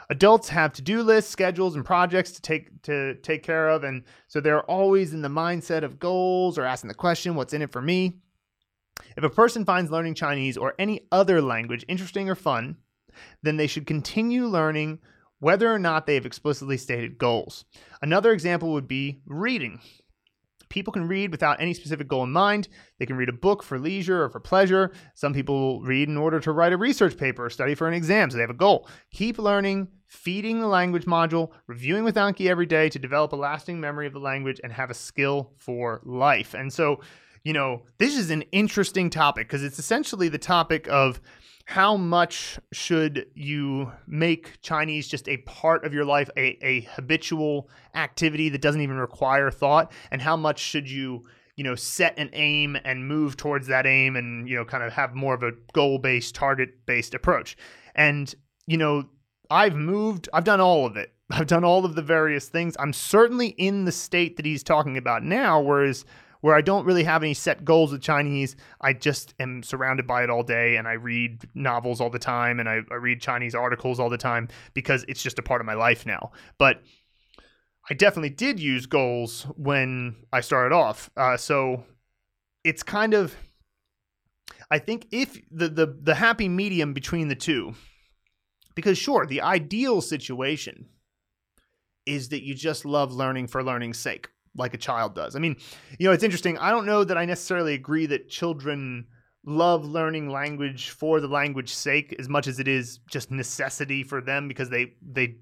Adults have to-do lists, schedules, and projects to take to take care of, and so they're always in the mindset of goals or asking the question, "What's in it for me?" If a person finds learning Chinese or any other language interesting or fun, then they should continue learning whether or not they have explicitly stated goals. Another example would be reading. People can read without any specific goal in mind. They can read a book for leisure or for pleasure. Some people read in order to write a research paper or study for an exam, so they have a goal. Keep learning, feeding the language module, reviewing with Anki every day to develop a lasting memory of the language and have a skill for life. And so, you know, this is an interesting topic because it's essentially the topic of how much should you make Chinese just a part of your life, a, a habitual activity that doesn't even require thought, and how much should you, you know, set an aim and move towards that aim and, you know, kind of have more of a goal based, target based approach. And, you know, I've moved, I've done all of it. [LAUGHS] I've done all of the various things. I'm certainly in the state that he's talking about now, whereas where I don't really have any set goals with Chinese. I just am surrounded by it all day and I read novels all the time and I, I read Chinese articles all the time because it's just a part of my life now. But I definitely did use goals when I started off. Uh, so it's kind of, I think if the, the, the happy medium between the two, because sure, the ideal situation is that you just love learning for learning's sake like a child does. I mean, you know, it's interesting. I don't know that I necessarily agree that children love learning language for the language sake as much as it is just necessity for them because they they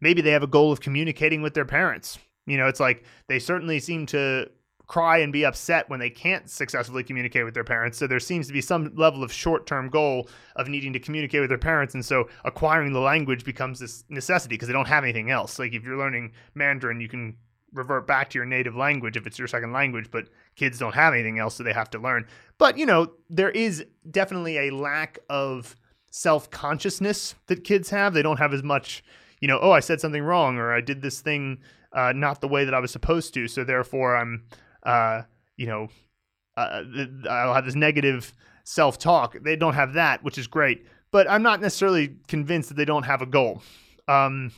maybe they have a goal of communicating with their parents. You know, it's like they certainly seem to cry and be upset when they can't successfully communicate with their parents. So there seems to be some level of short-term goal of needing to communicate with their parents and so acquiring the language becomes this necessity because they don't have anything else. Like if you're learning Mandarin, you can revert back to your native language if it's your second language, but kids don't have anything else so they have to learn. But, you know, there is definitely a lack of self consciousness that kids have. They don't have as much, you know, oh, I said something wrong or I did this thing uh, not the way that I was supposed to. So therefore, I'm, uh, you know, uh, I'll have this negative self talk. They don't have that, which is great. But I'm not necessarily convinced that they don't have a goal. Um,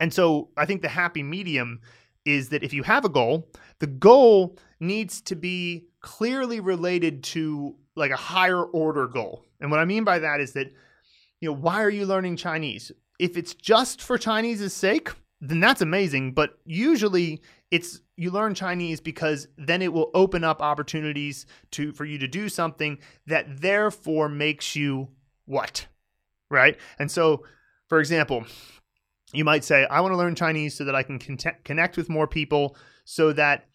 and so I think the happy medium is that if you have a goal, the goal needs to be clearly related to like a higher order goal. And what I mean by that is that, you know, why are you learning Chinese? If it's just for Chinese's sake, then that's amazing. But usually it's you learn Chinese because then it will open up opportunities to for you to do something that therefore makes you what? Right? And so, for example, you might say, I want to learn Chinese so that I can connect with more people, so that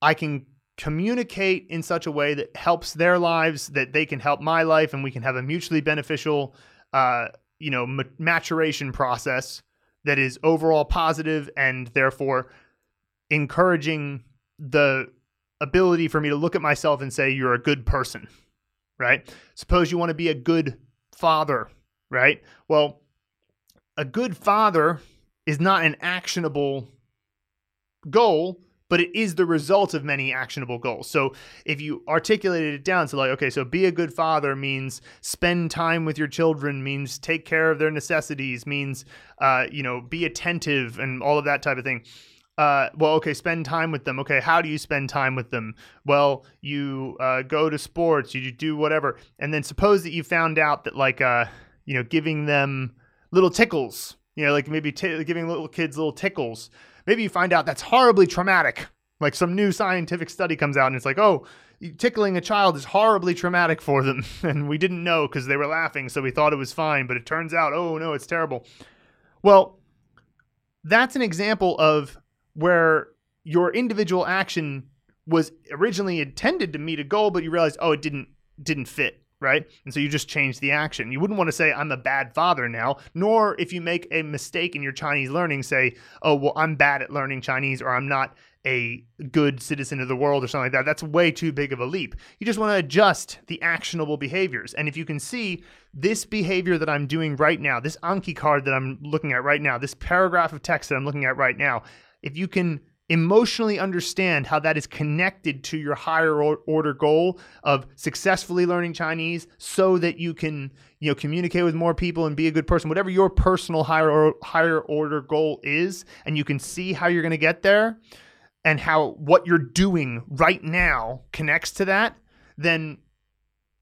I can communicate in such a way that helps their lives, that they can help my life, and we can have a mutually beneficial, uh, you know, ma- maturation process that is overall positive and therefore encouraging the ability for me to look at myself and say, you're a good person, right? Suppose you want to be a good father, right? Well, a good father is not an actionable goal, but it is the result of many actionable goals. So if you articulated it down, so like, okay, so be a good father means spend time with your children, means take care of their necessities, means, uh, you know, be attentive and all of that type of thing. Uh, well, okay, spend time with them. Okay, how do you spend time with them? Well, you uh, go to sports, you do whatever, and then suppose that you found out that like, uh, you know, giving them little tickles, you know, like maybe t- giving little kids little tickles maybe you find out that's horribly traumatic. Like some new scientific study comes out and it's like, oh, tickling a child is horribly traumatic for them. [LAUGHS] And we didn't know because they were laughing, so we thought it was fine. But it turns out, oh no, it's terrible. Well, that's an example of where your individual action was originally intended to meet a goal, but you realized, oh, it didn't didn't fit right? And so you just change the action. You wouldn't want to say, I'm a bad father now, nor if you make a mistake in your Chinese learning, say, oh, well, I'm bad at learning Chinese or I'm not a good citizen of the world or something like that. That's way too big of a leap. You just want to adjust the actionable behaviors. And if you can see this behavior that I'm doing right now, this Anki card that I'm looking at right now, this paragraph of text that I'm looking at right now, if you can emotionally understand how that is connected to your higher order goal of successfully learning Chinese so that you can, you know, communicate with more people and be a good person, whatever your personal higher or higher order goal is, and you can see how you're going to get there and how what you're doing right now connects to that, then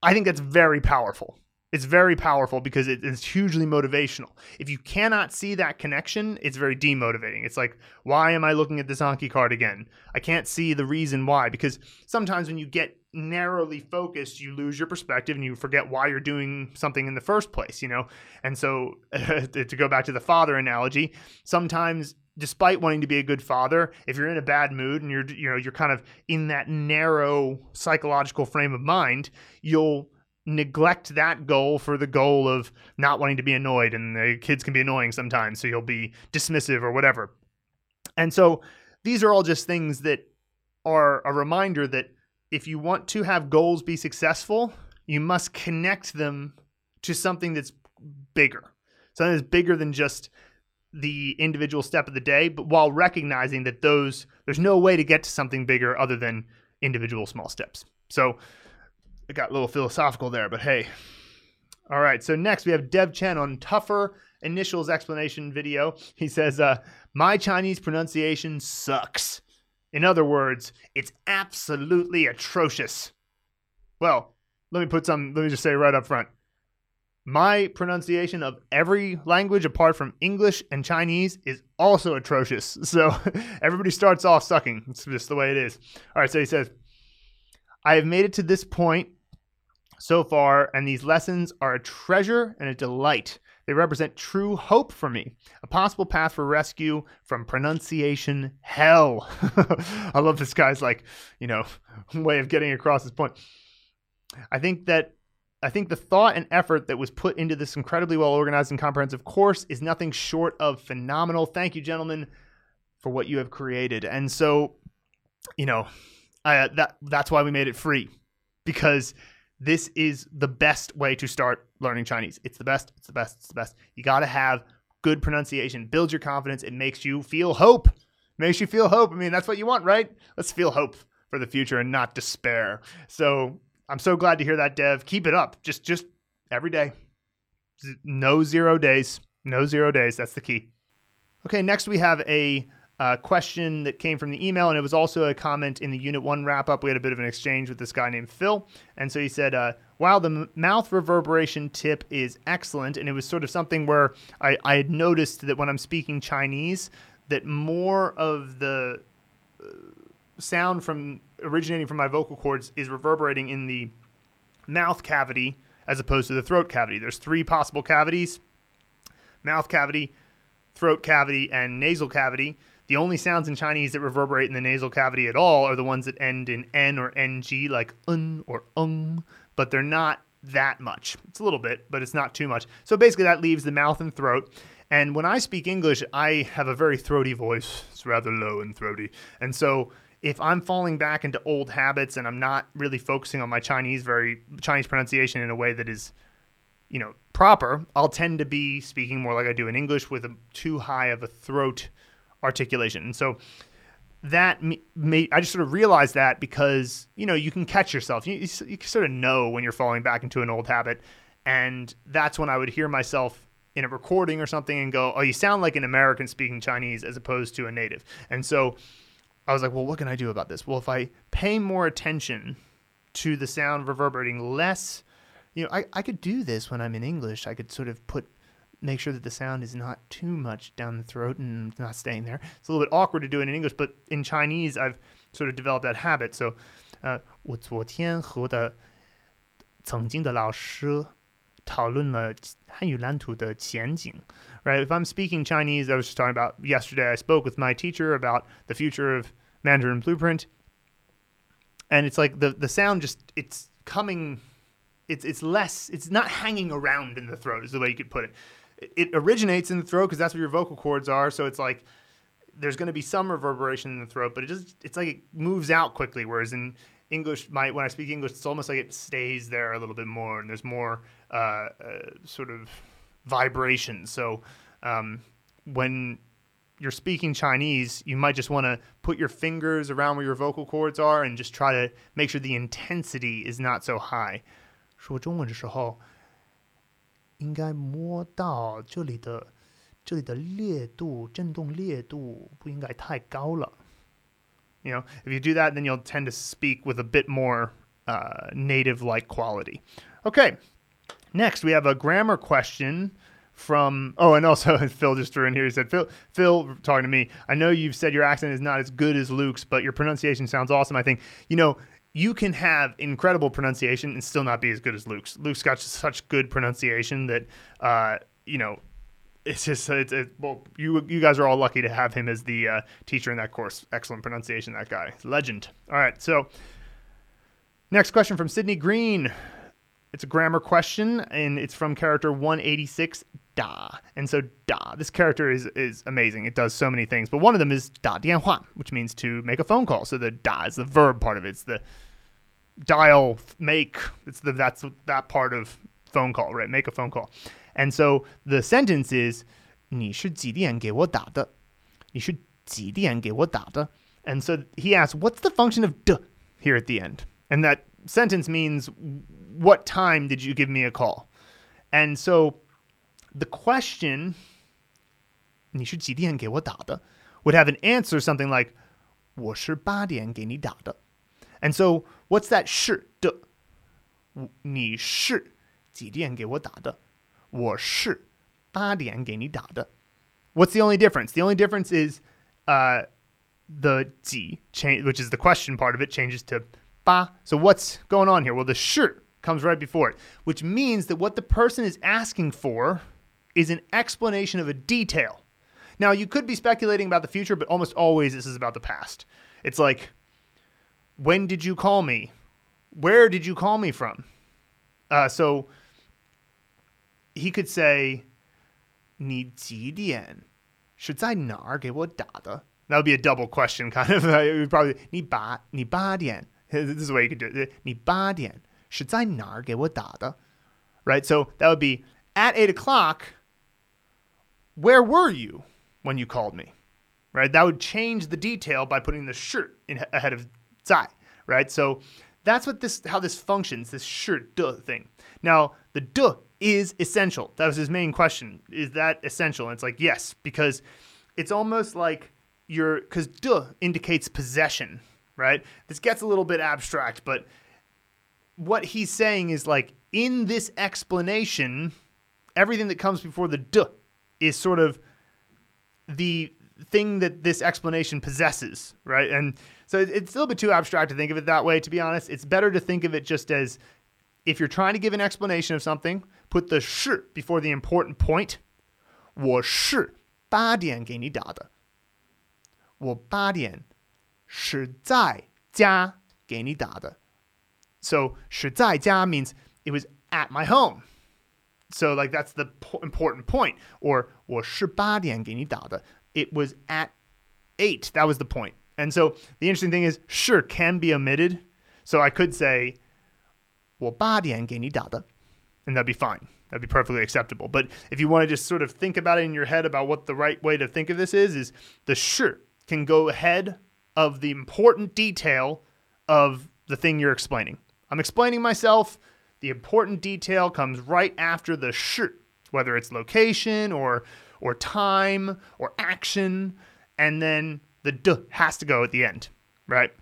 I think that's very powerful. It's very powerful because it is hugely motivational. If you cannot see that connection, it's very demotivating. It's like, why am I looking at this Anki card again? I can't see the reason why. Because sometimes when you get narrowly focused, you lose your perspective and you forget why you're doing something in the first place, you know? And so [LAUGHS] to go back to the father analogy, sometimes despite wanting to be a good father, if you're in a bad mood and you're you know, you're kind of in that narrow psychological frame of mind, you'll neglect that goal for the goal of not wanting to be annoyed and the kids can be annoying sometimes so you'll be dismissive or whatever. And so these are all just things that are a reminder that if you want to have goals be successful you must connect them to something that's bigger. Something that's bigger than just the individual step of the day but while recognizing that those there's no way to get to something bigger other than individual small steps. So it got a little philosophical there, but hey. All right, so next we have Dev Chen on tougher initials explanation video. He says, uh, My Chinese pronunciation sucks. In other words, it's absolutely atrocious. Well, let me put some, let me just say right up front. My pronunciation of every language apart from English and Chinese is also atrocious. [LAUGHS] So everybody starts off sucking. It's just the way it is. All right, so he says, I have made it to this point so far, and these lessons are a treasure and a delight. They represent true hope for me, a possible path for rescue from pronunciation hell. [LAUGHS] I love this guy's like, you know, [LAUGHS] way of getting across this point. I think that I think the thought and effort that was put into this incredibly well organized and comprehensive course is nothing short of phenomenal. Thank you, gentlemen, for what you have created. And so, you know, I, that that's why we made it free because this is the best way to start learning Chinese. It's the best. It's the best. It's the best. You got to have good pronunciation. Builds your confidence. It makes you feel hope. Makes you feel hope. I mean, that's what you want, right? Let's feel hope for the future and not despair. So I'm so glad to hear that, Dev. Keep it up. Just, just every day. No zero days. No zero days. That's the key. Okay, next we have a uh, question that came from the email, and it was also a comment in the Unit 1 wrap up. We had a bit of an exchange with this guy named Phil. And so he said, uh, Wow, the m- mouth reverberation tip is excellent. And it was sort of something where I, I had noticed that when I'm speaking Chinese, that more of the uh, sound from originating from my vocal cords is reverberating in the mouth cavity as opposed to the throat cavity. There's three possible cavities mouth cavity, throat cavity, and nasal cavity. The only sounds in Chinese that reverberate in the nasal cavity at all are the ones that end in n or ng, like un or ung, but they're not that much. It's a little bit, but it's not too much. So basically, that leaves the mouth and throat. And when I speak English, I have a very throaty voice. It's rather low and throaty. And so if I'm falling back into old habits and I'm not really focusing on my Chinese very Chinese pronunciation in a way that is, you know, proper, I'll tend to be speaking more like I do in English with a too high of a throat articulation. And so that made I just sort of realized that because you know you can catch yourself. You, you, you sort of know when you're falling back into an old habit, and that's when I would hear myself in a recording or something and go, "Oh, you sound like an American speaking Chinese as opposed to a native." And so I was like, "Well, what can I do about this?" Well, if I pay more attention to the sound reverberating less, you know, I, I could do this when I'm in English. I could sort of put make sure that the sound is not too much down the throat and not staying there. It's a little bit awkward to do it in English, but in Chinese, I've sort of developed that habit. So, uh, 我昨天和的曾经的老师讨论了汉语蓝图的前景. Right? If I'm speaking Chinese, I was just talking about yesterday. I spoke with my teacher about the future of Mandarin Blueprint, and it's like the the sound just it's coming. It's it's less. It's not hanging around in the throat. Is the way you could put it it originates in the throat because that's where your vocal cords are. So it's like there's going to be some reverberation in the throat, but it just it's like it moves out quickly. Whereas in English, my when I speak English, it's almost like it stays there a little bit more, and there's more uh, uh, sort of vibration. So um, when you're speaking Chinese, you might just want to put your fingers around where your vocal cords are and just try to make sure the intensity is not so high. 说中文的时候， 应该摸到这里的这里的烈度，振动烈度不应该太高了。You know, if you do that, then you'll tend to speak with a bit more uh, native-like quality. Okay, next we have a grammar question from oh and also [LAUGHS] phil just threw in here he said phil phil talking to me i know you've said your accent is not as good as luke's but your pronunciation sounds awesome i think you know you can have incredible pronunciation and still not be as good as Luke's. Luke's got such good pronunciation that, uh, you know, it's just it's, it, well, you you guys are all lucky to have him as the uh, teacher in that course. Excellent pronunciation, that guy, legend. All right, so next question from Sydney Green. It's a grammar question, and it's from character 186, Da. And so Da, this character is is amazing. It does so many things, but one of them is Da Dianhua, which means to make a phone call. So the Da is the verb part of it. It's the dial, make. It's the that's that part of phone call, right? Make a phone call. And so the sentence is 你是几点给我打的?你是几点给我打的? And so he asks, what's the function of d here at the end? And that sentence means what time did you give me a call? And so the question 你是几点给我打的 would have an answer something like 我是八点给你打的. And so what's that 是的?你是几点给我打的?我是八点给你打的. What's the only difference? The only difference is uh, the 几 change, which is the question part of it, changes to 八. So what's going on here? Well, the 是 comes right before it, which means that what the person is asking for is an explanation of a detail. Now, you could be speculating about the future, but almost always this is about the past. It's like, when did you call me? Where did you call me from? Uh, so he could say, 你几点是在哪儿给我打的? That would be a double question, kind [LAUGHS] of. it would probably 你八你八点 [LAUGHS] This is the way you could do it. 你八点是在哪儿给我打的? Right. So that would be at eight o'clock where were you when you called me? Right? That would change the detail by putting the shirt in, ahead of zai, right? So that's what this how this functions, this shirt duh thing. Now, the duh is essential. That was his main question. Is that essential? And it's like, yes, because it's almost like you're because duh indicates possession, right? This gets a little bit abstract, but what he's saying is like in this explanation, everything that comes before the duh is sort of the thing that this explanation possesses, right? And so it's a little bit too abstract to think of it that way, to be honest. It's better to think of it just as if you're trying to give an explanation of something, put the 是 before the important point. 我是八点给你打的。我八点是在家给你打的。So 是在家 means it was at my home. So like that's the po- important point. Or 我是八点给你打的. It was at eight. That was the point. And so the interesting thing is, sure, can be omitted. So I could say 我八点给你打的, and that'd be fine. That'd be perfectly acceptable. But if you want to just sort of think about it in your head about what the right way to think of this is, is the sure can go ahead of the important detail of the thing you're explaining. I'm explaining myself. The important detail comes right after the sh, whether it's location or or time or action, and then the d has to go at the end, right?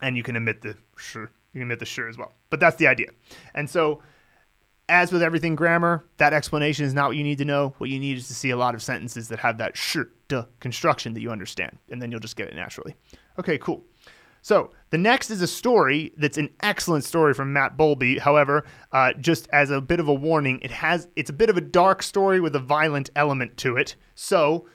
And you can omit the sh, you can omit the sh as well. But that's the idea. And so as with everything grammar, that explanation is not what you need to know. What you need is to see a lot of sentences that have that sh, duh construction that you understand, and then you'll just get it naturally. Okay, cool. So the next is a story that's an excellent story from Matt Bowlby. However, uh, just as a bit of a warning, it has it's a bit of a dark story with a violent element to it. So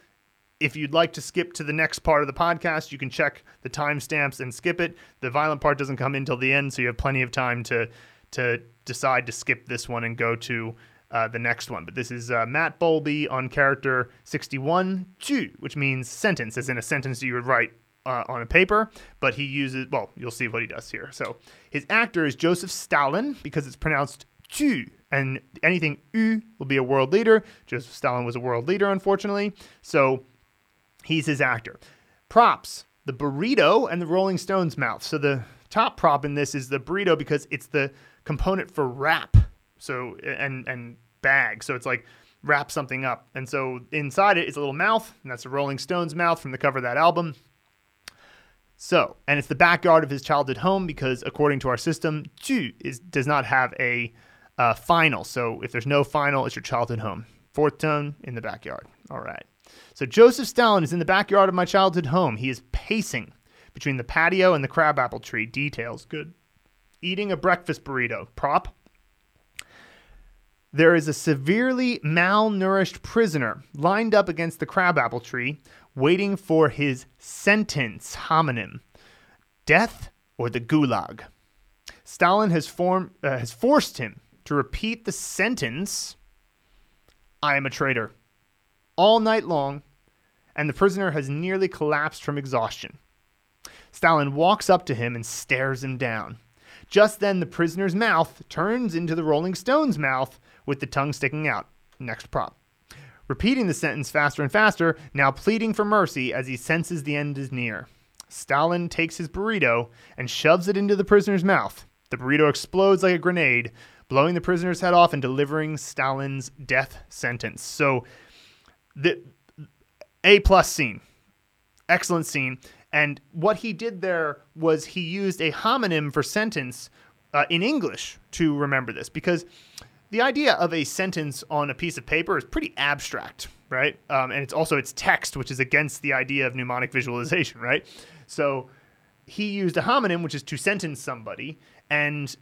if you'd like to skip to the next part of the podcast, you can check the timestamps and skip it. The violent part doesn't come in till the end, so you have plenty of time to to decide to skip this one and go to uh, the next one. But this is uh, Matt Bowlby on character 61, which means sentence, as in a sentence you would write uh, on a paper. But he uses, well, you'll see what he does here. So his actor is Joseph Stalin because it's pronounced tu, and anything u will be a world leader. Joseph Stalin was a world leader, unfortunately. So he's his actor. Props the burrito and the Rolling Stones mouth. So the top prop in this is the burrito because it's the component for wrap. So and and bag. So it's like wrap something up. And so inside it is a little mouth, and that's the Rolling Stones mouth from the cover of that album. So, and it's the backyard of his childhood home because according to our system, tu is does not have a uh, final. So if there's no final, it's your childhood home. Fourth tone in the backyard. All right. So Joseph Stalin is in the backyard of my childhood home. He is pacing between the patio and the crabapple tree. Details. Good eating a breakfast burrito. Prop. There is a severely malnourished prisoner lined up against the crabapple tree, waiting for his sentence homonym death or the gulag. Stalin has, form, uh, has forced him to repeat the sentence I am a traitor all night long, and the prisoner has nearly collapsed from exhaustion. Stalin walks up to him and stares him down. Just then, the prisoner's mouth turns into the Rolling Stone's mouth with the tongue sticking out. Next prop. Repeating the sentence faster and faster, now pleading for mercy as he senses the end is near. Stalin takes his burrito and shoves it into the prisoner's mouth. The burrito explodes like a grenade, blowing the prisoner's head off and delivering Stalin's death sentence. So, the A plus scene, excellent scene. And what he did there was he used a homonym for sentence uh, in English to remember this because the idea of a sentence on a piece of paper is pretty abstract, right? Um, and it's also it's text, which is against the idea of mnemonic visualization, [LAUGHS] right? So he used a homonym, which is to sentence somebody, and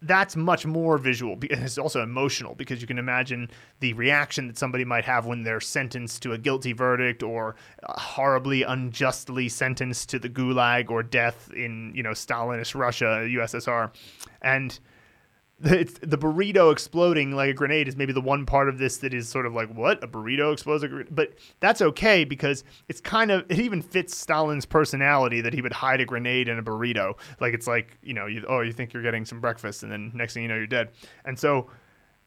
that's much more visual [LAUGHS] it's also emotional because you can imagine the reaction that somebody might have when they're sentenced to a guilty verdict or horribly unjustly sentenced to the gulag or death in you know stalinist russia ussr and [LAUGHS] it's the burrito exploding like a grenade is maybe the one part of this that is sort of like what? A burrito explodes a grenade. but that's okay because it's kind of it even fits Stalin's personality that he would hide a grenade in a burrito. Like it's like you know you, oh you think you're getting some breakfast and then next thing you know you're dead. And so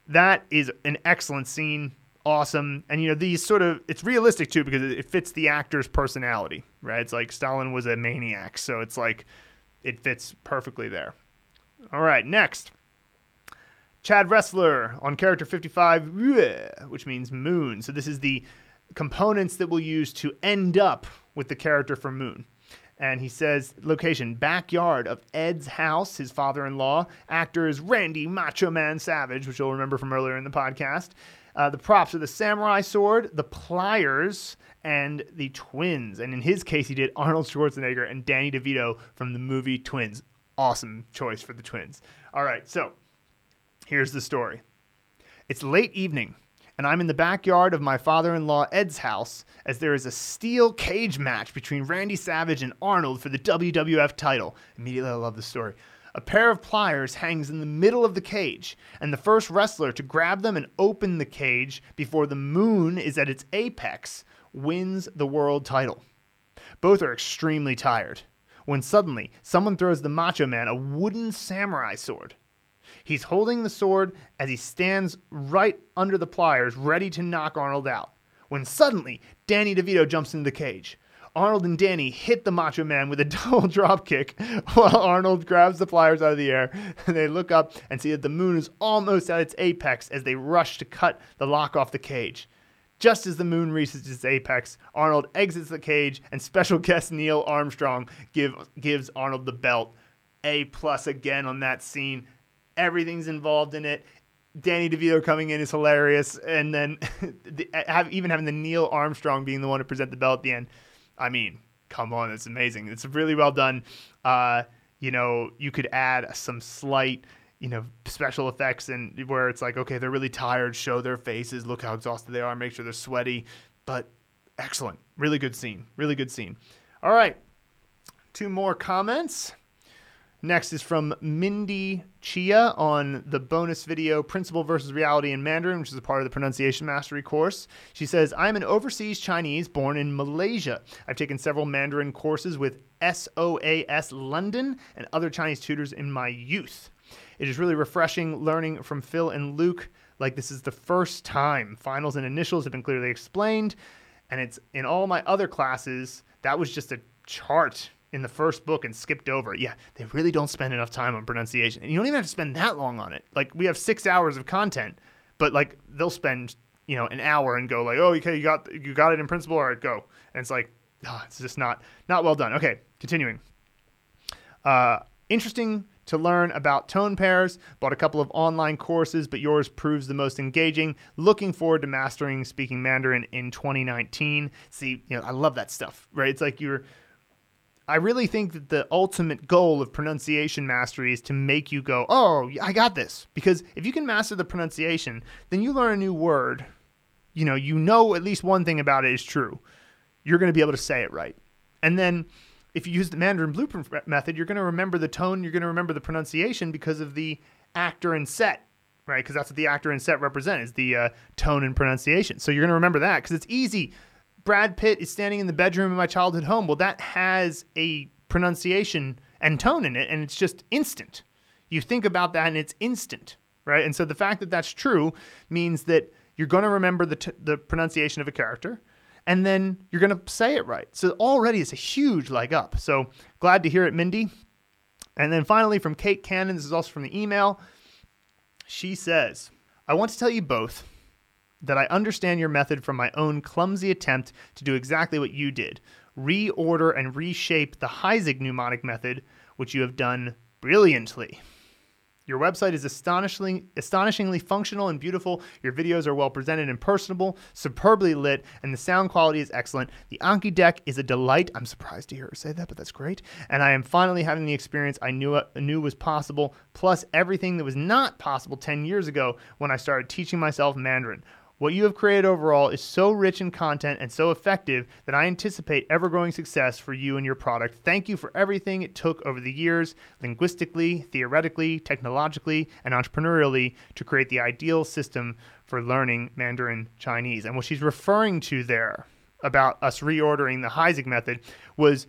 that is an excellent scene awesome. And you know these sort of it's realistic too because it fits the actor's personality right? It's like Stalin was a maniac so it's like it fits perfectly there. All right next Chad Wrestler on character 55, which means moon. So this is the components that we'll use to end up with the character for moon. And he says, location, backyard of Ed's house, his father in law. Actor is Randy Macho Man Savage, which you'll remember from earlier in the podcast. Uh, the props are the samurai sword, the pliers, and the twins. And in his case, he did Arnold Schwarzenegger and Danny DeVito from the movie Twins. Awesome choice for the twins. All right, so Here's the story It's late evening, and I'm in the backyard of my father in law Ed's house as there is a steel cage match between Randy Savage and Arnold for the WWF title. Immediately, I love the story. A pair of pliers hangs in the middle of the cage, and the first wrestler to grab them and open the cage before the moon is at its apex wins the world title. Both are extremely tired when suddenly someone throws the Macho Man a wooden samurai sword. He's holding the sword as he stands right under the pliers, ready to knock Arnold out. When suddenly, Danny DeVito jumps into the cage. Arnold and Danny hit the Macho Man with a [LAUGHS] double drop kick while Arnold grabs the pliers out of the air. [LAUGHS] They look up and see that the moon is almost at its apex as they rush to cut the lock off the cage. Just as the moon reaches its apex, Arnold exits the cage, and special guest Neil Armstrong give, gives Arnold the belt. A plus again on that scene. Everything's involved in it. Danny DeVito coming in is hilarious, and then [LAUGHS] the, have, even having the Neil Armstrong being the one to present the bell at the end. I mean, come on, it's amazing. It's really well done. Uh, you know, you could add some slight you know special effects and where it's like okay they're really tired show their faces look how exhausted they are make sure they're sweaty but excellent really good scene really good scene all right two more comments next is from mindy chia on the bonus video principle versus reality in mandarin which is a part of the pronunciation mastery course she says i'm an overseas chinese born in malaysia i've taken several mandarin courses with soas london and other chinese tutors in my youth it is really refreshing learning from Phil and Luke. Like this is the first time finals and initials have been clearly explained. And it's in all my other classes, that was just a chart in the first book and skipped over. Yeah, they really don't spend enough time on pronunciation. And you don't even have to spend that long on it. Like we have six hours of content, but like they'll spend, you know, an hour and go like, oh, okay, you got you got it in principle, all right, go. And it's like, oh, it's just not not well done. Okay, continuing. Uh, interesting to learn about tone pairs. Bought a couple of online courses, but yours proves the most engaging. Looking forward to mastering speaking Mandarin in 2019. See, you know, I love that stuff, right? It's like you're. I really think that the ultimate goal of pronunciation mastery is to make you go, "Oh, I got this." Because if you can master the pronunciation, then you learn a new word. You know, you know at least one thing about it is true. You're going to be able to say it right. And then if you use the Mandarin blueprint method, you're going to remember the tone, you're going to remember the pronunciation because of the actor and set, right? Because that's what the actor and set represent is the uh, tone and pronunciation. So you're going to remember that because it's easy. Brad Pitt is standing in the bedroom in my childhood home. Well, that has a pronunciation and tone in it, and it's just instant. You think about that, and it's instant, right? And so the fact that that's true means that you're going to remember the, t- the pronunciation of a character and then you're going to say it right. So already it's a huge leg up. So glad to hear it, Mindy. And then finally from Kate Cannon, this is also from the email. She says, I want to tell you both that I understand your method from my own clumsy attempt to do exactly what you did reorder and reshape the Heisig mnemonic method, which you have done brilliantly. Your website is astonishingly, astonishingly functional and beautiful. Your videos are well presented and personable, superbly lit, and the sound quality is excellent. The Anki deck is a delight. I'm surprised to hear her say that, but that's great. And I am finally having the experience I knew knew was possible, plus everything that was not possible 10 years ago when I started teaching myself Mandarin. What you have created overall is so rich in content and so effective that I anticipate ever growing success for you and your product. Thank you for everything it took over the years, linguistically, theoretically, technologically, and entrepreneurially, to create the ideal system for learning Mandarin Chinese. And what she's referring to there about us reordering the Heisig method was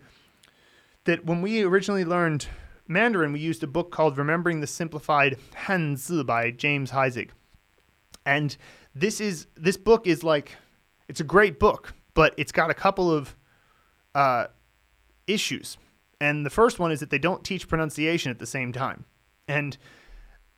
that when we originally learned Mandarin, we used a book called Remembering the Simplified Hanzi by James Heisig. And this is this book is like it's a great book, but it's got a couple of uh, issues. And the first one is that they don't teach pronunciation at the same time. And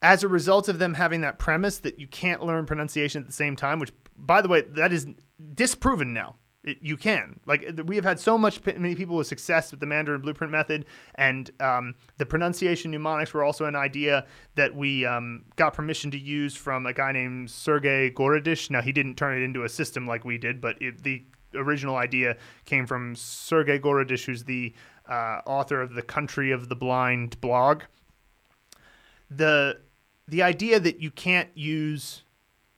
as a result of them having that premise that you can't learn pronunciation at the same time, which, by the way, that is disproven now. It, you can. Like we have had so much many people with success with the Mandarin Blueprint method, and um, the pronunciation mnemonics were also an idea that we um, got permission to use from a guy named Sergey Gorodish. Now he didn't turn it into a system like we did, but it, the original idea came from Sergey Gorodish, who's the uh, author of the Country of the Blind blog. The the idea that you can't use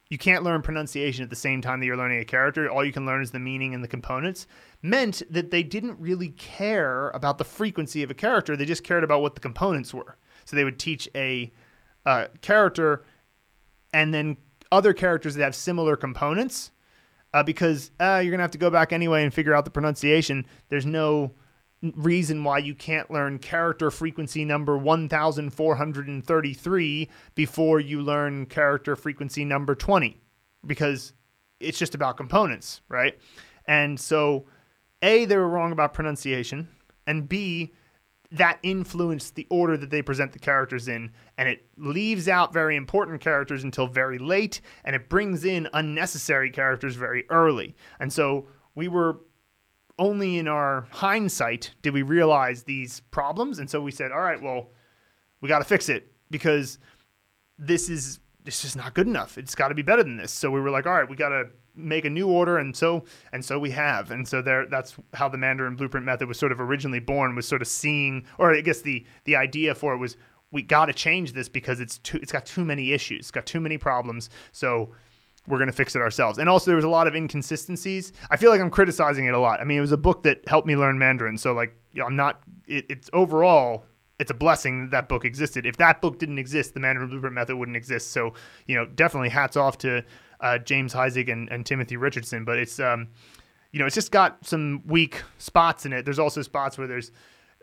you can't learn pronunciation at the same time that you're learning a character. All you can learn is the meaning and the components. Meant that they didn't really care about the frequency of a character. They just cared about what the components were. So they would teach a uh, character and then other characters that have similar components uh, because uh, you're going to have to go back anyway and figure out the pronunciation. There's no reason why you can't learn character frequency number 1433 before you learn character frequency number 20 because it's just about components, right? And so A, they were wrong about pronunciation, and B, that influenced the order that they present the characters in, and it leaves out very important characters until very late, and it brings in unnecessary characters very early. And so we were only in our hindsight did we realize these problems, and so we said, all right, well, we got to fix it because this is this is not good enough. It's got to be better than this. So we were like, all right, we got to make a new order and so and so we have and so there that's how the mandarin blueprint method was sort of originally born was sort of seeing or i guess the the idea for it was we got to change this because it's too it's got too many issues it's got too many problems so we're going to fix it ourselves. And also there was a lot of inconsistencies. I feel like i'm criticizing it a lot. I mean it was a book that helped me learn mandarin so like you know, i'm not it, it's overall it's a blessing that, that book existed. If that book didn't exist the mandarin blueprint method wouldn't exist. So you know definitely hats off to uh, James Heisig and, and Timothy Richardson, but it's um, you know it's just got some weak spots in it. There's also spots where there's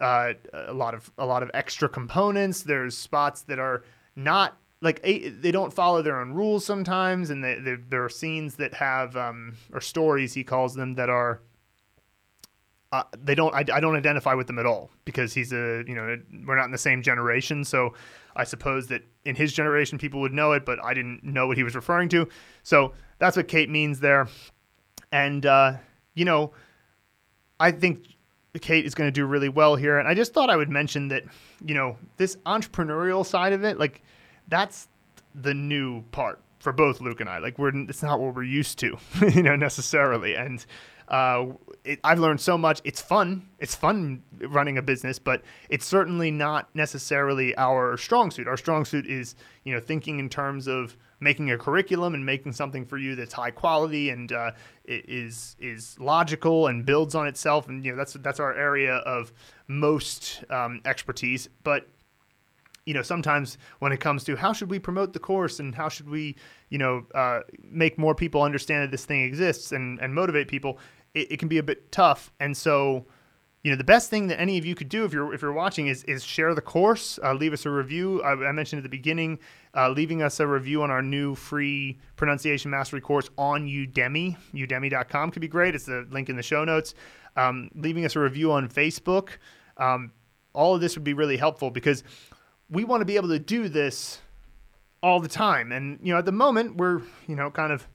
uh, a lot of a lot of extra components. There's spots that are not like they don't follow their own rules sometimes, and they, they, there are scenes that have um, or stories he calls them that are uh, they don't I, I, don't identify with them at all because he's a you know we're not in the same generation so i suppose that in his generation people would know it but i didn't know what he was referring to. So that's what kate means there. And uh, you know i think kate is going to do really well here and i just thought i would mention that you know this entrepreneurial side of it like that's the new part for both luke and i like we're it's not what we're used to [LAUGHS] you know necessarily and uh, it, I've learned so much. It's fun. It's fun running a business, but it's certainly not necessarily our strong suit. Our strong suit is, you know, thinking in terms of making a curriculum and making something for you that's high quality and uh, is is logical and builds on itself. And you know, that's that's our area of most um, expertise. But you know, sometimes when it comes to how should we promote the course and how should we, you know, uh, make more people understand that this thing exists and, and motivate people, it, it, can be a bit tough. And so, you know, the best thing that any of you could do if you're if you're watching is is share the course, uh, leave us a review. I, I mentioned at the beginning, uh, leaving us a review on our new free pronunciation mastery course on Udemy. Udemy.com could be great. It's the link in the show notes. Um, leaving us a review on Facebook. Um, all of this would be really helpful because we want to be able to do this all the time. And, you know, at the moment, we're, you know, kind of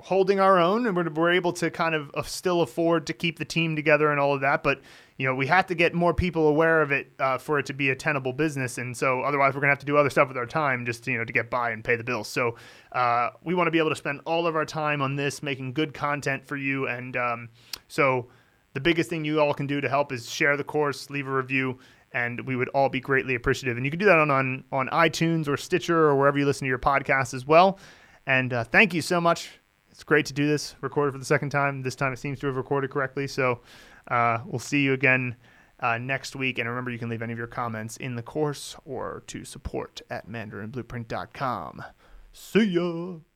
holding our own and we're, we're able to kind of uh, still afford to keep the team together and all of that. But, you know, we have to get more people aware of it uh, for it to be a tenable business. And so otherwise, we're going to have to do other stuff with our time just, you know, to get by and pay the bills. So uh, we want to be able to spend all of our time on this, making good content for you. And um, so the biggest thing you all can do to help is share the course, leave a review, and we would all be greatly appreciative. And you can do that on on, on iTunes or Stitcher or wherever you listen to your podcast as well. And uh, thank you so much. It's great to do this, recorded for the second time. This time it seems to have recorded correctly. So uh, we'll see you again uh, next week. And remember, you can leave any of your comments in the course or to support at mandarinblueprint.com. See ya.